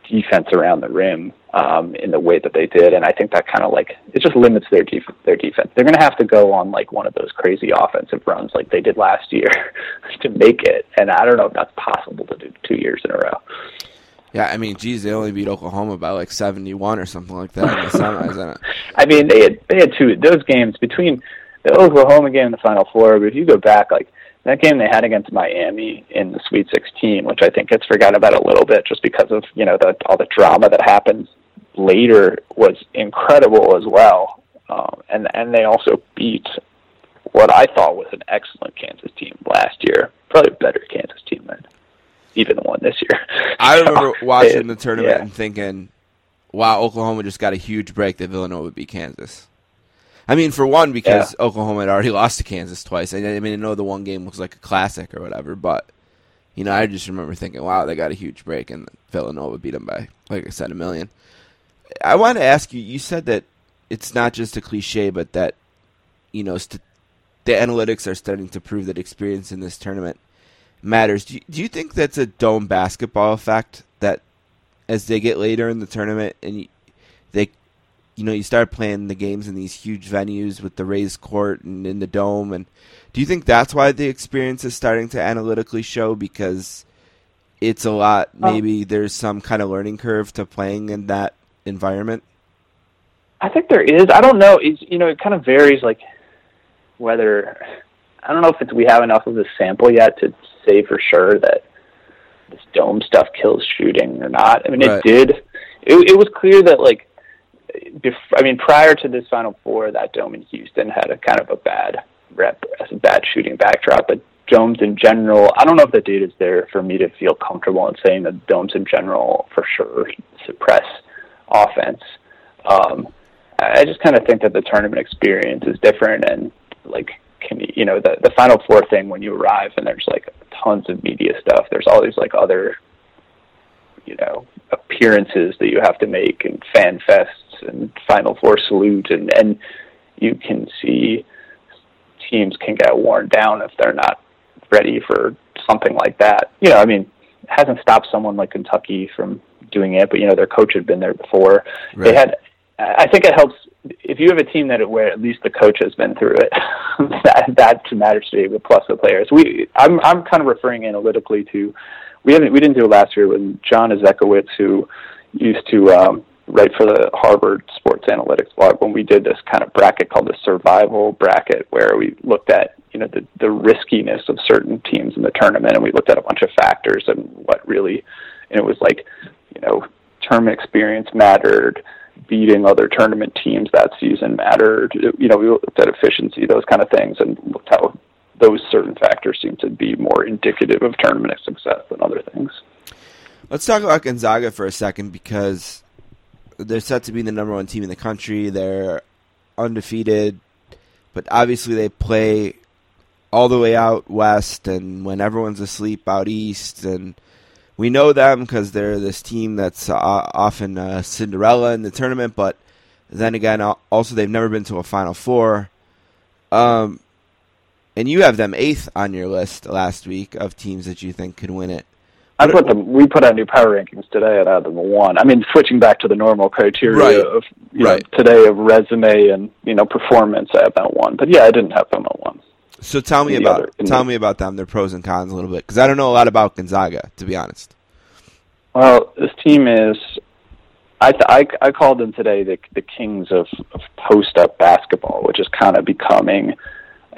defense around the rim um, in the way that they did, and I think that kind of like it just limits their def- their defense. They're going to have to go on like one of those crazy offensive runs like they did last year to make it, and I don't know if that's possible to do two years in a row. Yeah, I mean, geez, they only beat Oklahoma by like seventy-one or something like that in the semis. I mean, they had they had two those games between the Oklahoma game and the Final Four. But if you go back, like that game they had against Miami in the Sweet 16, which I think gets forgotten about a little bit just because of you know the, all the drama that happened later was incredible as well. Um, and and they also beat what I thought was an excellent Kansas team last year, probably a better Kansas team than even one this year. I remember so, oh, watching it, the tournament yeah. and thinking, "Wow, Oklahoma just got a huge break that Villanova would beat Kansas." I mean, for one, because yeah. Oklahoma had already lost to Kansas twice. I, I mean, I know the one game was like a classic or whatever, but you know, I just remember thinking, "Wow, they got a huge break," and Villanova beat them by, like I said, a million. I want to ask you. You said that it's not just a cliche, but that you know st- the analytics are starting to prove that experience in this tournament matters. Do you, do you think that's a dome basketball effect that as they get later in the tournament and you, they, you know, you start playing the games in these huge venues with the raised court and in the dome, and do you think that's why the experience is starting to analytically show because it's a lot? Oh. Maybe there's some kind of learning curve to playing in that environment. I think there is. I don't know. It's you know it kind of varies like whether I don't know if it's we have enough of a sample yet to say for sure that this dome stuff kills shooting or not. I mean, right. it did. It, it was clear that like, bef- I mean, prior to this Final Four, that dome in Houston had a kind of a bad rep as a bad shooting backdrop. But domes in general, I don't know if the data is there for me to feel comfortable in saying that domes in general for sure suppress offense. Um, I just kind of think that the tournament experience is different and like can you know the the final four thing when you arrive and there's like tons of media stuff there's all these like other you know appearances that you have to make and fan fests and final four salute and and you can see teams can get worn down if they're not ready for something like that you know i mean it hasn't stopped someone like kentucky from doing it but you know their coach had been there before right. they had i think it helps if you have a team that where at least the coach has been through it, that that matters to me. Plus the players, we I'm I'm kind of referring analytically to we haven't we didn't do it last year when John Ezekowitz who used to um, write for the Harvard Sports Analytics blog when we did this kind of bracket called the survival bracket where we looked at you know the the riskiness of certain teams in the tournament and we looked at a bunch of factors and what really and it was like you know term experience mattered beating other tournament teams that season mattered. You know, we looked at efficiency, those kind of things, and looked how those certain factors seem to be more indicative of tournament success than other things. Let's talk about Gonzaga for a second because they're set to be the number one team in the country. They're undefeated, but obviously they play all the way out west and when everyone's asleep out east and we know them because they're this team that's uh, often uh, Cinderella in the tournament, but then again, also they've never been to a Final Four. Um, and you have them eighth on your list last week of teams that you think could win it. I put them. We put out new power rankings today, and I had them one. I mean, switching back to the normal criteria Right. of you Right. know, today of resume and you know performance, I have them at one. But yeah, I didn't have them at one. So tell me about other- tell the- me about them, their pros and cons a little bit, because I don't know a lot about Gonzaga, to be honest. Well, this team is. I th- I, I called them today the the kings of, of post up basketball, which is kind of becoming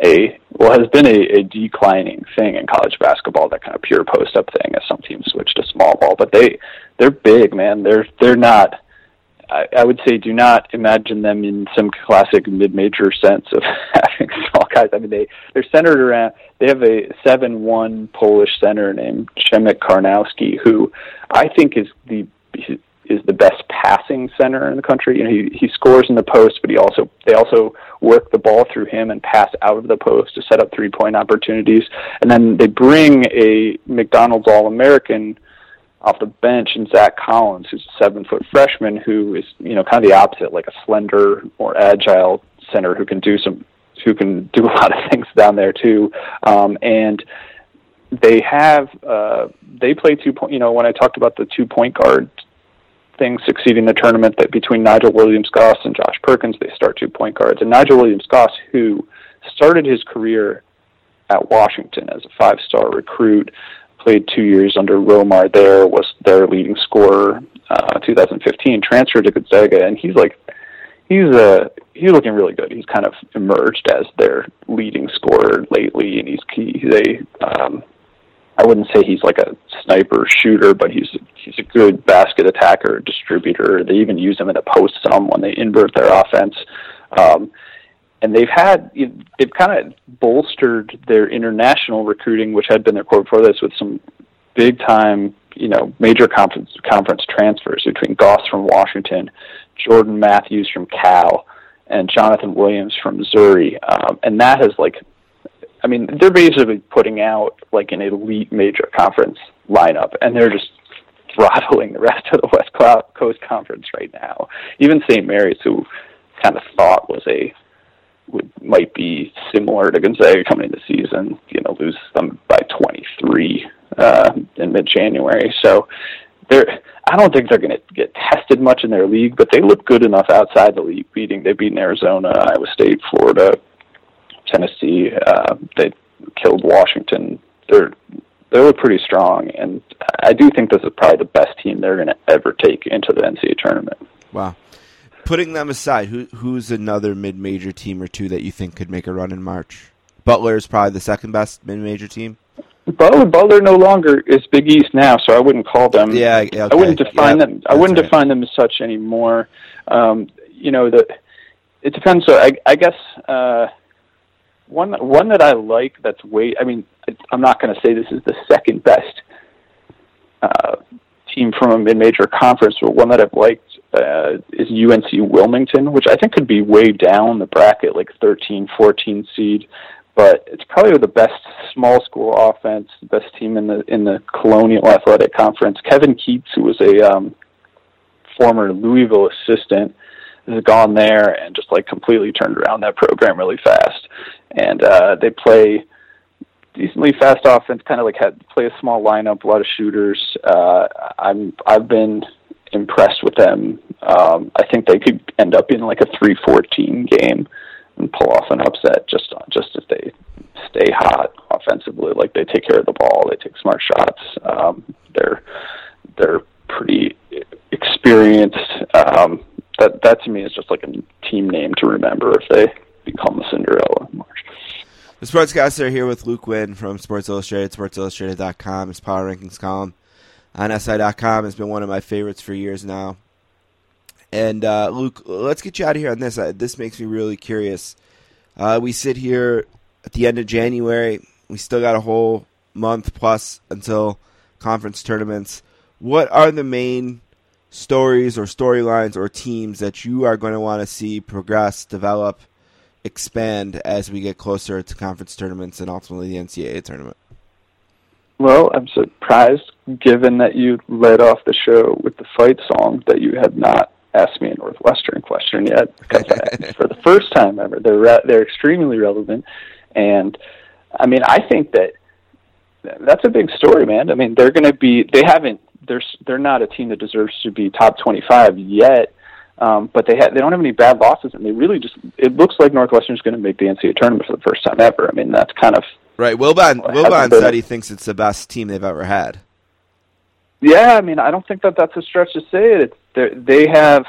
a well has been a, a declining thing in college basketball. That kind of pure post up thing, as some teams switch to small ball. But they they're big, man. They're they're not. I, I would say do not imagine them in some classic mid major sense of having small guys. I mean they they're centered around. They have a seven one Polish center named Przemek Karnowski, who I think is the is the best passing center in the country. You know, he he scores in the post, but he also they also work the ball through him and pass out of the post to set up three point opportunities. And then they bring a McDonald's All American off the bench and Zach Collins, who's a seven foot freshman who is, you know, kind of the opposite, like a slender, more agile center who can do some who can do a lot of things down there too. Um and they have uh they play two point you know, when I talked about the two point guard thing succeeding the tournament that between Nigel Williams Goss and Josh Perkins they start two point guards. And Nigel Williams Goss, who started his career at Washington as a five star recruit, played two years under Romar there, was their leading scorer uh 2015, transferred to Gonzaga and he's like he's uh he's looking really good. He's kind of emerged as their leading scorer lately and he's he's a um I wouldn't say he's like a sniper shooter, but he's he's a good basket attacker, distributor. They even use him in the post some when they invert their offense. Um, and they've had they've kind of bolstered their international recruiting, which had been their core before this, with some big time you know major conference conference transfers between Goss from Washington, Jordan Mathews from Cal, and Jonathan Williams from Missouri, um, and that has like I mean, they're basically putting out like an elite major conference lineup, and they're just throttling the rest of the West Coast Conference right now. Even St. Mary's, who kind of thought was a would might be similar to Gonzaga coming into the season, you know, lose them by 23 uh, in mid-January. So they're. I don't think they're going to get tested much in their league, but they look good enough outside the league. Beating they beat Arizona, Iowa State, Florida, Tennessee. Uh, they killed Washington. They're they look pretty strong, and I do think this is probably the best team they're going to ever take into the NCAA tournament. Wow. Putting them aside, who who's another mid-major team or two that you think could make a run in March? Butler is probably the second best mid-major team. Butler, Butler no longer is Big East now, so I wouldn't call them. Yeah, yeah, I wouldn't define Yeah, them. I wouldn't right. define them as such anymore. Um, you know, the it depends. So I, I guess uh, one one that I like that's way. I mean, I'm not going to say this is the second best uh, team from a mid-major conference, but one that I've liked uh, is UNC Wilmington, which I think could be way down the bracket, like 13, 14 seed. But it's probably the best small school offense, the best team in the in the Colonial Athletic Conference. Kevin Keatts, who was a um, former Louisville assistant, has gone there and just like completely turned around that program really fast. And uh, they play decently fast offense, kind of like had play a small lineup, a lot of shooters. Uh, I'm I've been impressed with them. Um, I think they could end up in like a three fourteen game and pull off an upset just just if they stay hot offensively. Like they take care of the ball, they take smart shots. Um, they're they're pretty experienced. Um, that that to me is just like a team name to remember if they become the Cinderella in March. The Sportscaster here with Luke Winn from Sports Illustrated, SportsIllustrated.com. His Power Rankings column on SI.com has been one of my favorites for years now. And uh, Luke, let's get you out of here on this. Uh, this makes me really curious. Uh, we sit here at the end of January. We still got a whole month plus until conference tournaments. What are the main stories or storylines or teams that you are going to want to see progress, develop, expand as we get closer to conference tournaments and ultimately the NCAA tournament? Well, I'm surprised, given that you led off the show with the fight song, that you had not asked me a Northwestern question yet. Because I, for the first time ever, they're re- they're extremely relevant, and I mean, I think that that's a big story, man. I mean, they're going to be. They haven't. They're they're not a team that deserves to be top 25 yet. Um, but they have they don't have any bad losses, and they really just it looks like Northwestern's going to make the NCAA tournament for the first time ever. I mean, that's kind of Right. Wilbon Wilbon been- said he thinks it's the best team they've ever had. Yeah, I mean, I don't think that that's a stretch to say it. It's, they're- have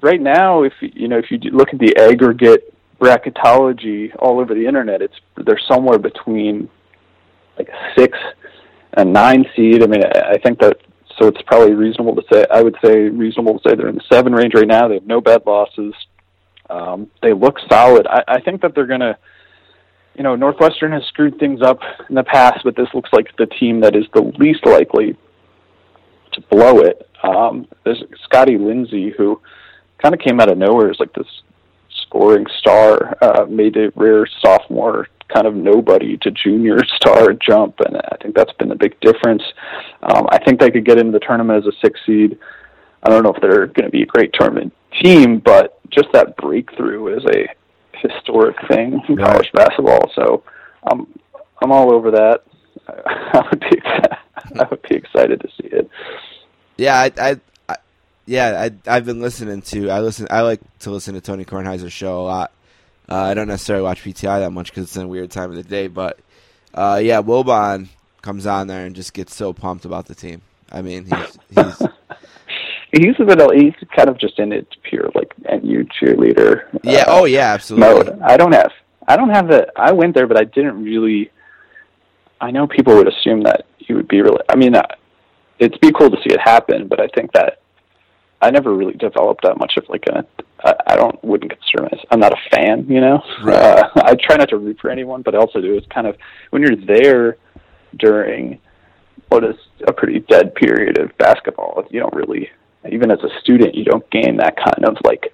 right now. If you know, if you look at the aggregate bracketology all over the internet, it's they're somewhere between like a six and nine seed. I mean, I I think that so it's probably reasonable to say. I would say reasonable to say they're in the seven range right now. They have no bad losses. Um, they look solid. I, I think that they're going to you know, Northwestern has screwed things up in the past, but this looks like the team that is the least likely to blow it. Um, there's Scottie Lindsey, who kind of came out of nowhere as like this scoring star, uh, made a rare sophomore kind of nobody to junior star jump, and I think that's been the big difference. Um, I think they could get into the tournament as a six seed. I don't know if they're going to be a great tournament team, but just that breakthrough is a historic thing in Right. college basketball. So I'm I'm all over that. I would be I would be excited to see it. Yeah, I, I, I yeah, I, I've been listening to. I listen. I like to listen to Tony Kornheiser's show a lot. Uh, I don't necessarily watch PTI that much because it's in a weird time of the day. But uh, yeah, Wilbon comes on there and just gets so pumped about the team. I mean, he's he's He's a bit he's kind of just in it pure like NU cheerleader. yeah. uh, Oh yeah, absolutely. mode. I don't have I don't have the I went there, but I didn't really. I know people would assume that you would be really. I mean, uh, it'd be cool to see it happen, but I think that I never really developed that much of like a. I, I don't wouldn't consider myself. I'm not a fan, you know. Right. Uh, I try not to root for anyone, but I also do. It's kind of when you're there during what is a pretty dead period of basketball. You don't really, even as a student, you don't gain that kind of like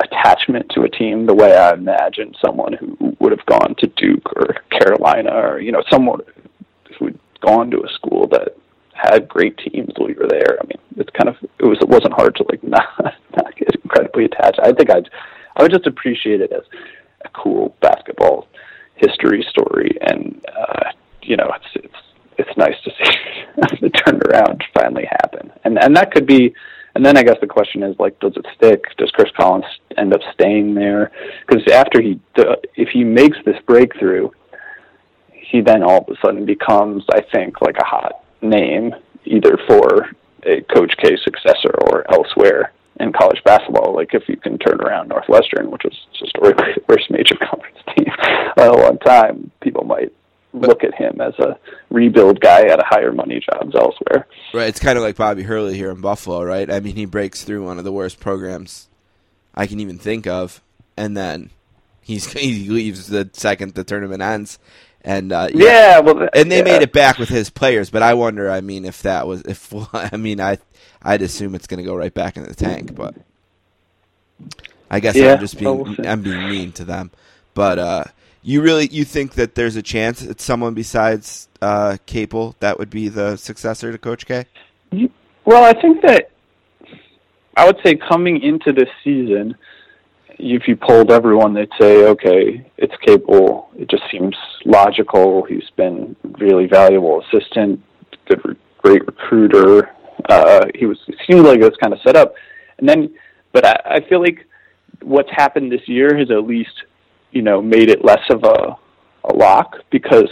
attachment to a team the way I imagine someone who would have gone to Duke or Carolina or you know someone who'd gone to a school that had great teams while you were there. I mean, it's kind of it was it wasn't hard to like not not get incredibly attached. I think I'd I would just appreciate it as a cool basketball history story, and uh, you know it's it's it's nice to see the turnaround finally happen, and and that could be. And then I guess the question is like, does it stick? Does Chris Collins end up staying there? Because after he, if he makes this breakthrough, he then all of a sudden becomes, I think, like a hot name either for a Coach K successor or elsewhere in college basketball. Like if you can turn around Northwestern, which was historically the worst major conference team at one time, people might look at him as a rebuild guy at a higher money jobs elsewhere. Right, it's kind of like Bobby Hurley here in Buffalo, right? I mean, he breaks through one of the worst programs I can even think of, and then he's he leaves the second the tournament ends, and uh, Yeah, well, th- and they yeah. made it back with his players. But I wonder, I mean, if that was if I mean, I I'd assume it's going to go right back in the tank, but I guess Yeah, I'm just being well, we'll. I'm being mean to them. But uh, you really you think that there's a chance it's someone besides uh, Capel that would be the successor to Coach K? Well, I think that I would say coming into this season, if you polled everyone, they'd say, okay, it's Capel. It just seems logical. He's been really valuable assistant, good, great recruiter. Uh, he was it seemed like it was kind of set up, and then, but I, I feel like what's happened this year has at least, you know, made it less of a a lock because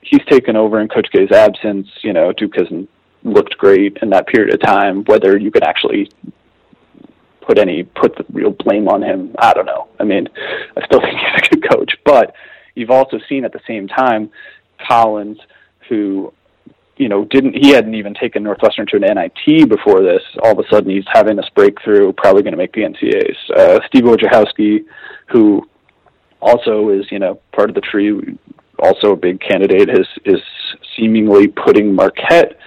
he's taken over in Coach K's absence. You know, Duke hasn't looked great in that period of time. Whether you could actually put any put the real blame on him, I don't know. I mean, I still think he's a good coach, but you've also seen at the same time Collins, who you know didn't he hadn't even taken Northwestern to an NIT before this. All of a sudden, he's having this breakthrough, probably going to make the NCAAs. Uh, Steve Wojciechowski, who also is you know part of the tree, also a big candidate, is is seemingly putting Marquette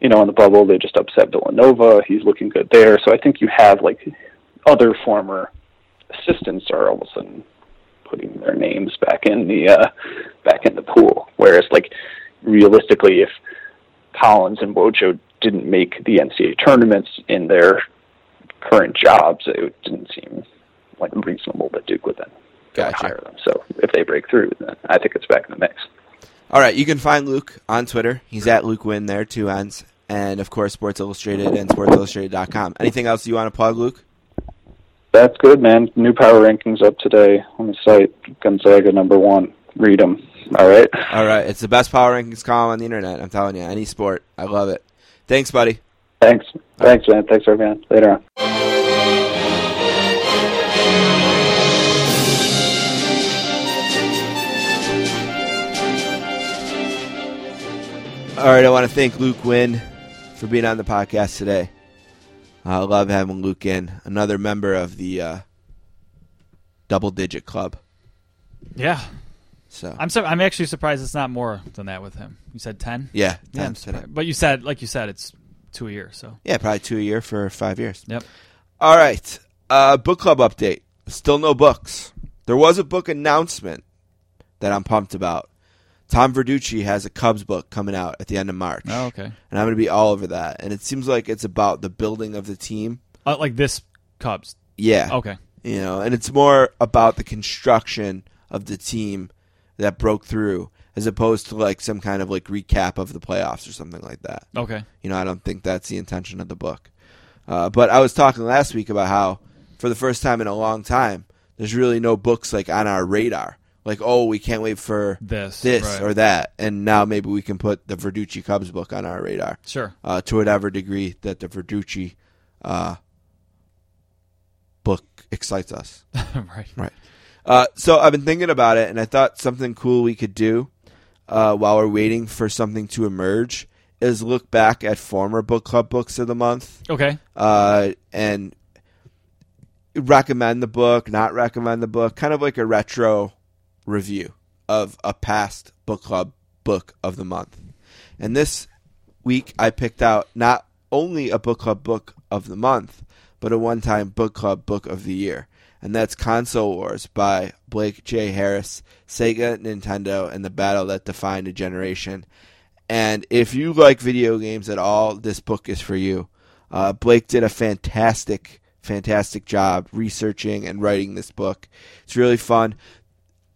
you know, on the bubble, they just upset Villanova. He's looking good there. So I think you have like other former assistants are all of a sudden putting their names back in the uh, back in the pool. Whereas like realistically, if Collins and Wojo didn't make the NCAA tournaments in their current jobs, it didn't seem like reasonable that Duke would then and Gotcha. hire them. So if they break through, then I think it's back in the mix. All right, you can find Luke on Twitter. He's at Luke Winn there, two N's. And of course, Sports Illustrated and SportsIllustrated.com. Anything else you want to plug, Luke? That's good, man. New power rankings up today on the site. Gonzaga number one. Read them. All right. All right, it's the best power rankings column on the internet. I'm telling you, any sport, I love it. Thanks, buddy. Thanks. Thanks, man. Thanks, everyone. Later on. All right, I want to thank Luke Winn for being on the podcast today. I love having Luke in, another member of the uh, double digit club. Yeah, So I'm. Sur- I'm actually surprised it's not more than that with him. You said ten. yeah, Yeah, I'm time today. surprised. But you said, like you said, it's two a year. So yeah, probably two a year for five years. yep. All right. Uh, book club update. Still no books. There was a book announcement that I'm pumped about. Tom Verducci has a Cubs book coming out at the end of March. Oh, okay. And I'm going to be all over that. And it seems like it's about the building of the team. Uh, like this Cubs. Yeah. Okay. You know, and it's more about the construction of the team that broke through as opposed to like some kind of like recap of the playoffs or something like that. Okay. You know, I don't think that's the intention of the book. Uh, but I was talking last week about how, for the first time in a long time, there's really no books like on our radar. Like, oh, we can't wait for This, this right. or that, and now maybe we can put the Verducci Cubs book on our radar Sure. uh, to whatever degree that the Verducci uh, book excites us. right. Right. Uh, so I've been thinking about it, and I thought something cool we could do uh, while we're waiting for something to emerge is look back at former book club books of the month Okay. uh, and recommend the book, not recommend the book, kind of like a retro review of a past book club book of the month. And this week I picked out not only a book club book of the month, but a one time book club book of the year. And that's Console Wars by Blake J. Harris, Sega, Nintendo, and the battle that defined a generation. And if you like video games at all, this book is for you. Uh, Blake did a fantastic, fantastic job researching and writing this book. It's really fun.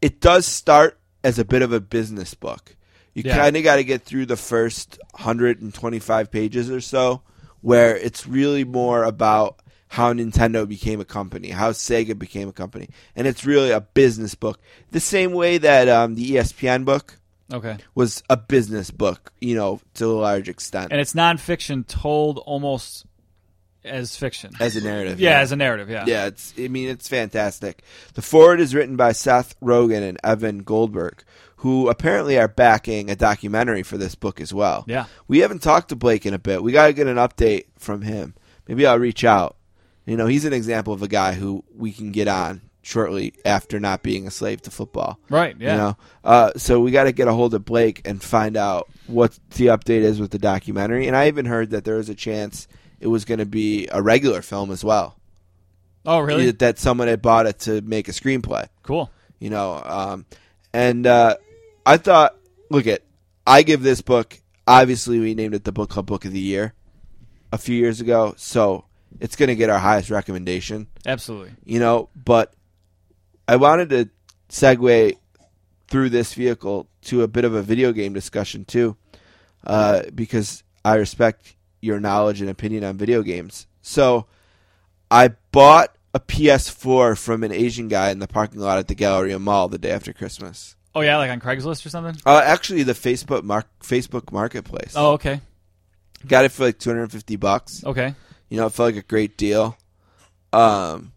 It does start as a bit of a business book. You Yeah. kind of got to get through the first 125 pages or so, where it's really more about how Nintendo became a company, how Sega became a company. And it's really a business book. The same way that um, the ESPN book Okay. was a business book, you know, to a large extent. And it's nonfiction told almost as fiction. as a narrative. yeah, as a narrative. Yeah. Yeah, it's. I mean, it's fantastic. The forward is written by Seth Rogen and Evan Goldberg, who apparently are backing a documentary for this book as well. Yeah. we haven't talked to Blake in a bit. We got to get an update from him. Maybe I'll reach out. You know, he's an example of a guy who we can get on shortly after not being a slave to football. Right. Yeah. You know, uh, so we got to get a hold of Blake and find out what the update is with the documentary. And I even heard that there is a chance it was going to be a regular film as well Oh, really? that someone had bought it to make a screenplay. Cool. You know, um, and uh, I thought, look at, I give this book. Obviously, we named it the book club book of the year a few years ago, so it's going to get our highest recommendation. Absolutely. You know, but I wanted to segue through this vehicle to a bit of a video game discussion too, uh, because I respect your knowledge and opinion on video games. So I bought a PS4 from an Asian guy in the parking lot at the Galleria Mall the day after Christmas. Oh yeah, like on Craigslist or something. Uh, actually, the Facebook mark Facebook Marketplace. Oh, okay. got it for like 250 bucks. Okay. You know, it felt like a great deal. Um,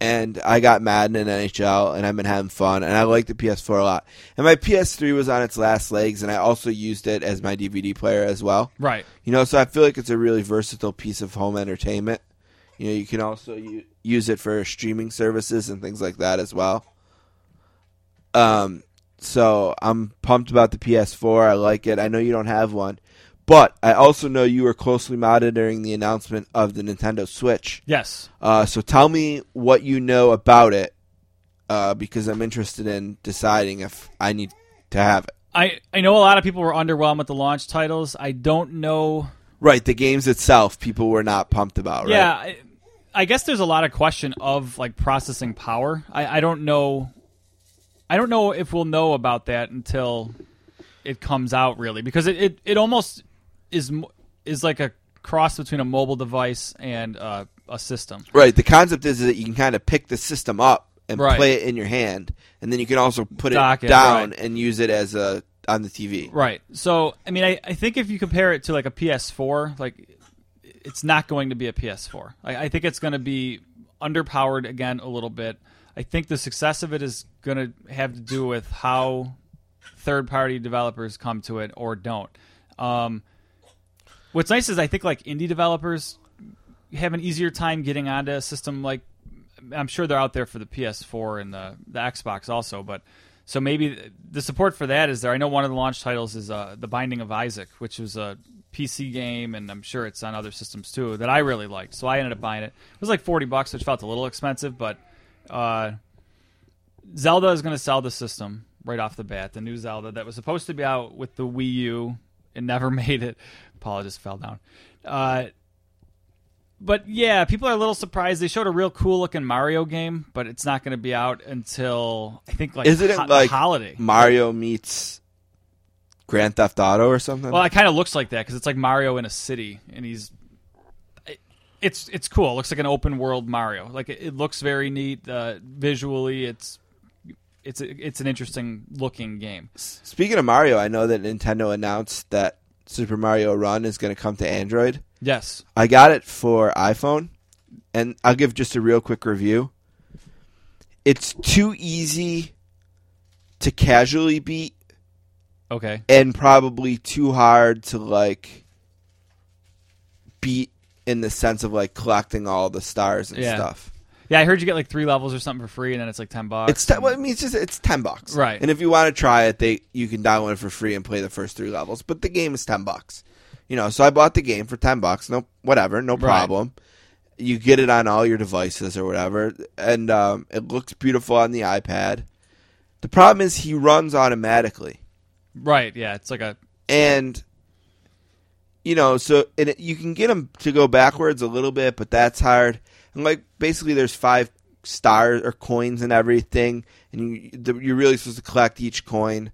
and I got Madden and NHL, and I've been having fun, and I like the PS4 a lot. And my PS3 was on its last legs, and I also used it as my DVD player as well. Right. You know, so I feel like it's a really versatile piece of home entertainment. You know, you can also u- use it for streaming services and things like that as well. Um, so I'm pumped about the PS4. I like it. I know you don't have one, but I also know you were closely monitoring the announcement of the Nintendo Switch. Yes. Uh, so tell me what you know about it, uh, because I'm interested in deciding if I need to have it. I I know a lot of people were underwhelmed with the launch titles. I don't know. Right, the games itself, people were not pumped about. Right? Yeah, I, I guess there's a lot of question of like processing power. I, I don't know. I don't know if we'll know about that until it comes out really because it, it, it almost is is like a cross between a mobile device and uh, a system. Right. The concept is that you can kind of pick the system up and Right. play it in your hand, and then you can also put Dock it it, down right. and use it as a on the TV. Right. So, I mean, I, I think if you compare it to like a PS4, like it's not going to be a PS4. I, I think it's going to be underpowered again a little bit. I think the success of it is going to have to do with how third-party developers come to it or don't. Um, what's nice is I think like indie developers have an easier time getting onto a system like I'm sure they're out there for the PS4 and the the Xbox also, but so maybe the support for that is there. I know one of the launch titles is uh, The Binding of Isaac, which was a PC game, and I'm sure it's on other systems too that I really liked. So I ended up buying it. It was like 40 bucks, which felt a little expensive, but uh, Zelda is going to sell the system right off the bat. The new Zelda that was supposed to be out with the Wii U, it never made it. Paula just fell down. Uh, but yeah, people are a little surprised. They showed a real cool looking Mario game, but it's not going to be out until I think like Isn't ho- it like holiday? Mario meets Grand Theft Auto or something? Well, it kind of looks like that because it's like Mario in a city, and he's. it- It's it's cool. It looks like an open world Mario. Like it, it looks very neat uh, visually. It's it's a, it's an interesting looking game. Speaking of Mario, I know that Nintendo announced that Super Mario Run is going to come to Android. Yes. I got it for iPhone, and I'll give just a real quick review. It's too easy to casually beat, Okay. and probably too hard to like beat in the sense of like collecting all the stars and Yeah. stuff. Yeah, I heard you get like three levels or something for free, and then it's like ten bucks. It's ten, well, I mean, it's just it's ten bucks, Right. And if you want to try it, they you can download it for free and play the first three levels. But the game is ten bucks, you know. So I bought the game for ten bucks. No, whatever, no problem. You get it on all your devices or whatever, and um, it looks beautiful on the iPad. The problem is he runs automatically, right. Yeah, it's like a and you know, so and it, you can get him to go backwards a little bit, but that's hard. And like basically, there's five stars or coins and everything, and you the, you're really supposed to collect each coin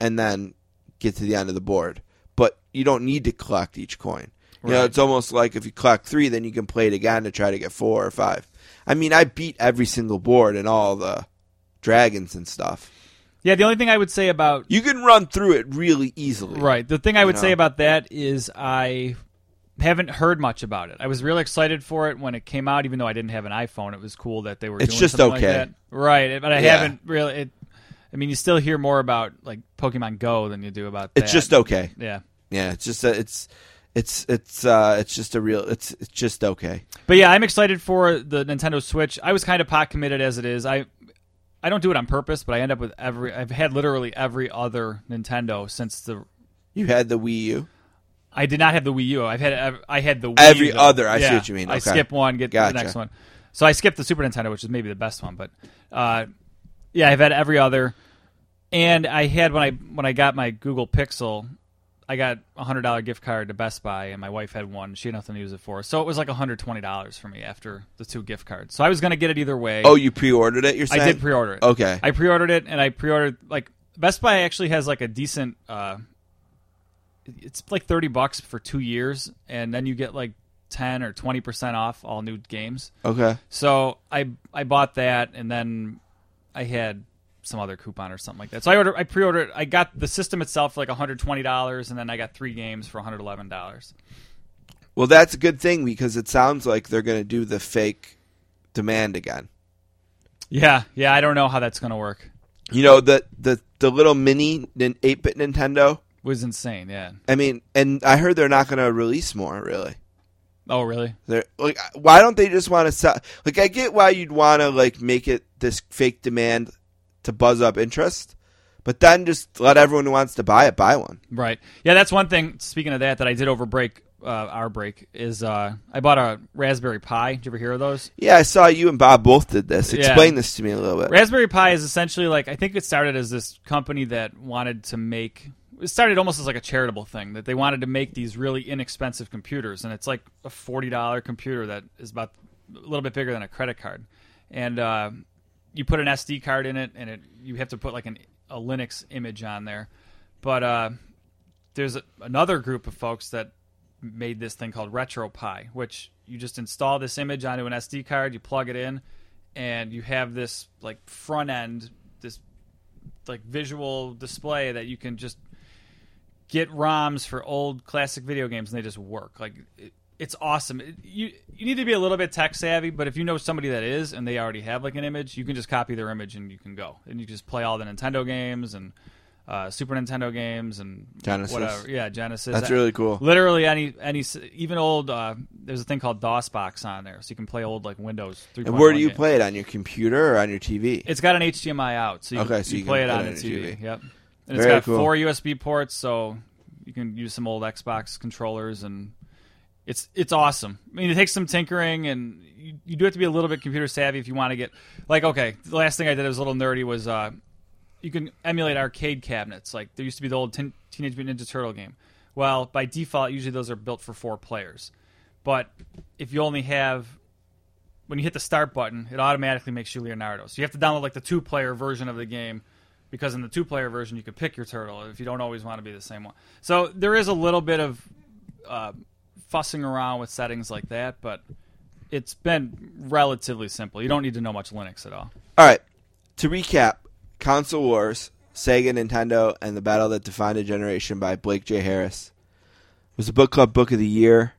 and then get to the end of the board. But you don't need to collect each coin. You know, it's almost like if you collect three, then you can play it again to try to get four or five. I mean, I beat every single board and all the dragons and stuff. yeah. The only thing I would say about You can run through it really easily. Right. The thing I would know? say about that is I haven't heard much about it. I was really excited for it when it came out, even though I didn't have an iPhone. It was cool that they were. It's doing just something like okay. that. right? But I Yeah. haven't really. It, I mean, you still hear more about like Pokemon Go than you do about. It's that. just okay. Yeah. Yeah, it's just a, it's it's it's uh it's just a real it's it's just okay. But yeah, I'm excited for the Nintendo Switch. I was kind of pot committed as it is. I I don't do it on purpose, but I end up with every. I've had literally every other Nintendo since the. You had the Wii U. I did not have the Wii U. I've had I had the Wii, Every though. other, I see what you mean. I skip one, get Gotcha. the next one. So I skipped the Super Nintendo, which is maybe the best one, but uh, yeah, I've had every other. And I had when I when I got my Google Pixel, I got a hundred dollar gift card to Best Buy, and my wife had one. She had nothing to use it for, so it was like hundred twenty dollars for me after the two gift cards. So I was going to get it either way. Oh, you pre-ordered it. You're saying? I did pre-order it. Okay. I pre-ordered it, and I pre-ordered like Best Buy actually has like a decent. Uh, it's like thirty bucks for two years, and then you get like ten or twenty percent off all new games. okay. So I I bought that, and then I had some other coupon or something like that. So I ordered, I pre-ordered, I got the system itself for like one hundred twenty dollars, and then I got three games for one hundred eleven dollars. Well, that's a good thing because it sounds like they're going to do the fake demand again. Yeah, yeah. I don't know how that's gonna work. You know the the the little mini eight bit Nintendo. Was insane. Yeah. I mean, and I heard they're not going to release more. Really, Oh, really? they're like, why don't they just want to sell? Like, I get why you'd want to like make it this fake demand to buzz up interest, but then just let everyone who wants to buy it buy one. Right. Yeah, that's one thing. Speaking of that, that I did over break. uh, our break is uh, I bought a Raspberry Pi. Did you ever hear of those? Yeah, I saw you and Bob both did this. Yeah. Explain this to me a little bit. Raspberry Pi is essentially like I think it started as this company that wanted to make. It started almost as like a charitable thing that they wanted to make these really inexpensive computers, and it's like a forty dollar computer that is about a little bit bigger than a credit card, and uh, you put an SD card in it, and it you have to put like an, a Linux image on there, but uh, there's a, another group of folks that made this thing called RetroPie, which you just install this image onto an SD card, you plug it in, and you have this like front end, this like visual display that you can just get ROMs for old classic video games, and they just work. Like it, it's awesome. It- you you need to be a little bit tech savvy, but if you know somebody that is and they already have like an image, you can just copy their image and you can go and you just play all the Nintendo games and uh, Super Nintendo games and Genesis. whatever. Yeah, Genesis. That's really cool. Literally any any even old. Uh, there's a thing called DOSBox on there, so you can play old like Windows. 3.1 And where do you games. play it on your computer or on your TV? It's got an HDMI out, so you, Okay, so you you can play it on the TV. your TV. Yep, and it's Very got cool. four USB ports, so you can use some old Xbox controllers, and it's it's awesome. I mean, it takes some tinkering, and you, you do have to be a little bit computer savvy if you want to get like okay. The last thing I did that was a little nerdy was uh, you can emulate arcade cabinets. Like there used to be the old Tin Teenage Mutant Ninja Turtle game. Well, by default, usually those are built for four players, but if you only have when you hit the start button, it automatically makes you Leonardo. So you have to download like the two player version of the game because in the two player version you can pick your turtle if you don't always want to be the same one. So there is a little bit of uh, fussing around with settings like that, but it's been relatively simple. You don't need to know much Linux at all. All right. To recap, Console Wars, Sega, Nintendo, and the Battle That Defined a Generation by Blake J. Harris was a book club book of the year.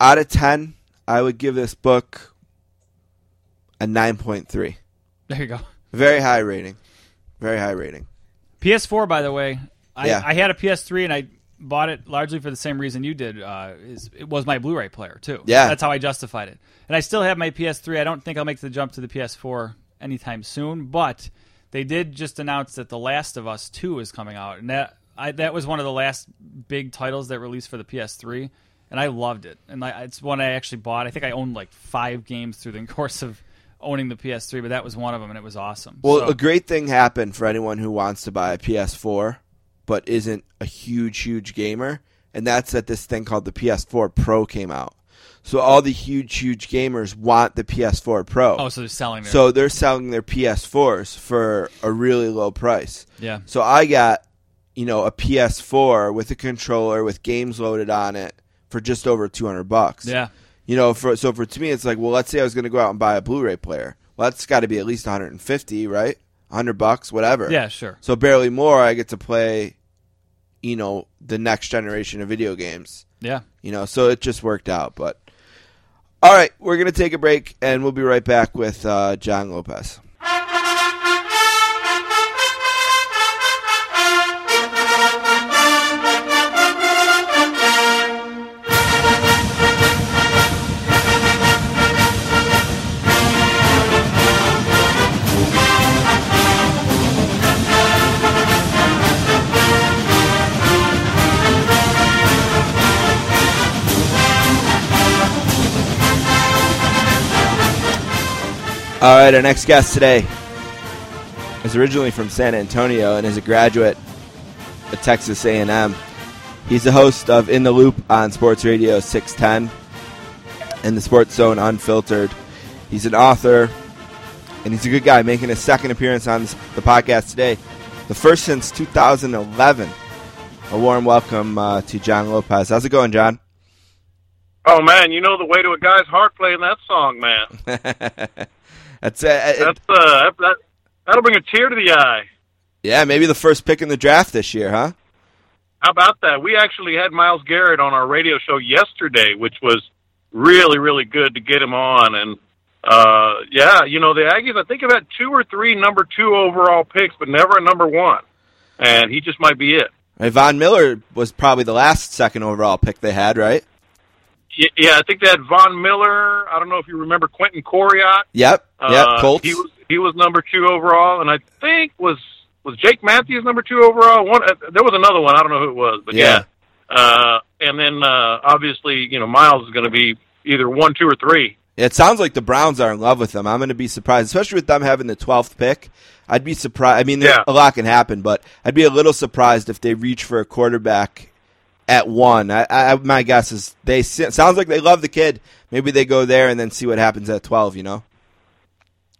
Out of 10, I would give this book a 9.3. There you go. Very high rating. Very high rating. PS4, by the way, I, Yeah. I had a PS3 and I bought it largely for the same reason you did. Uh, is it was my Blu-ray player too? Yeah. that's how I justified it. And I still have my PS3. I don't think I'll make the jump to the PS4 anytime soon. But they did just announce that The Last of Us Two is coming out, and that I, that was one of the last big titles that released for the PS3, and I loved it. And I, it's one I actually bought. I think I owned like five games through the course of owning the PS3, but that was one of them, and it was awesome. Well, So- a great thing happened for anyone who wants to buy a PS4 but isn't a huge, huge gamer, and that's that this thing called the PS4 Pro came out. So all the huge, huge gamers want the PS4 Pro. oh, so they're selling their So they're selling their PS4s for a really low price. yeah. So I got, you know, a PS4 with a controller with games loaded on it for just over 200 bucks. Yeah. You know, for so for to me it's like, well, let's say I was going to go out and buy a Blu-ray player. Well, that's got to be at least 150, right? 100 bucks, whatever. Yeah, sure. So barely more I get to play you know, the next generation of video games. Yeah. You know, so it just worked out, but all right, we're gonna take a break, and we'll be right back with uh, John Lopez. All right, our next guest today is originally from San Antonio and is a graduate at Texas A&M. He's the host of In the Loop on Sports Radio 610 and the Sports Zone Unfiltered. He's an author and he's a good guy making his second appearance on the podcast today, the first since 2011. A warm welcome uh, to John Lopez. How's it going, John? Oh man, you know the way to a guy's heart playing that song, man. That's uh, it- That's uh, that, that that'll bring a tear to the eye. yeah, maybe the first pick in the draft this year, huh? How about that? We actually had Myles Garrett on our radio show yesterday, which was really, really good to get him on. And uh, yeah, you know the Aggies. I think have had two or three number two overall picks, but never a number one. And he just might be it. Right, Von Miller was probably the last second overall pick they had, right? Yeah, I think they had Von Miller. I don't know if you remember Quentin Coryatt. Yep, yep, Uh, Colts. He was he was number two overall, and I think was was Jake Matthews number two overall. One uh, there was another one. I don't know who it was, but Yeah. yeah. Uh, and then uh, obviously you know Myles is going to be either one, two, or three. It sounds like the Browns are in love with him. I'm going to be surprised, especially with them having the 12th pick. I'd be surprised. I mean, Yeah. a lot can happen, but I'd be a little surprised if they reach for a quarterback at one. I, I, my guess is they sounds like they love the kid. Maybe they go there and then see what happens at 12. You know?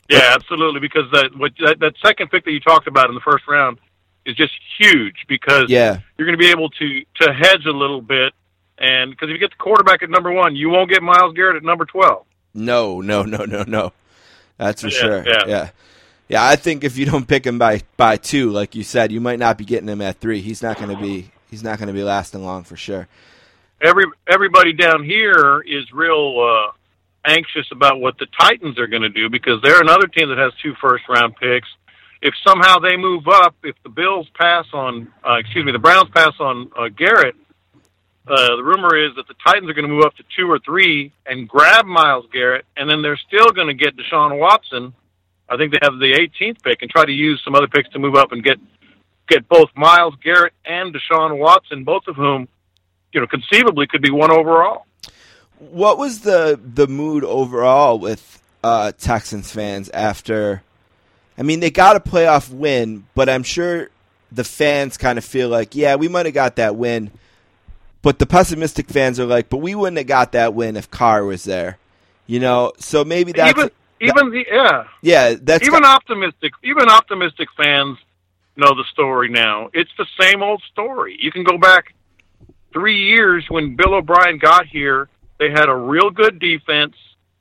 Yeah, absolutely. Because that, what, that that second pick that you talked about in the first round is just huge because Yeah. you're going to be able to to hedge a little bit, and because if you get the quarterback at number one, you won't get Myles Garrett at number twelve. No, no, no, no, no. That's for Yeah, sure. yeah. yeah. Yeah, I think if you don't pick him by by two, like you said, you might not be getting him at three. He's not going to be he's not going to be lasting long for sure. Every everybody down here is real uh, anxious about what the Titans are going to do because they're another team that has two first round picks. If somehow they move up, if the Bills pass on, uh, excuse me, the Browns pass on uh, Garrett, uh, the rumor is that the Titans are going to move up to two or three and grab Myles Garrett, and then they're still going to get Deshaun Watson. I think they have the 18th pick and try to use some other picks to move up and get get both Myles Garrett and Deshaun Watson, both of whom, you know, conceivably could be one overall. What was the the mood overall with uh, Texans fans after? I mean, they got a playoff win, but I'm sure the fans kind of feel like, yeah, we might have got that win, but the pessimistic fans are like, but we wouldn't have got that win if Carr was there, you know. So maybe that's even even the yeah, yeah, that's even optimistic even optimistic fans know the story now. It's the same old story. You can go back three years when Bill O'Brien got here. They had a real good defense.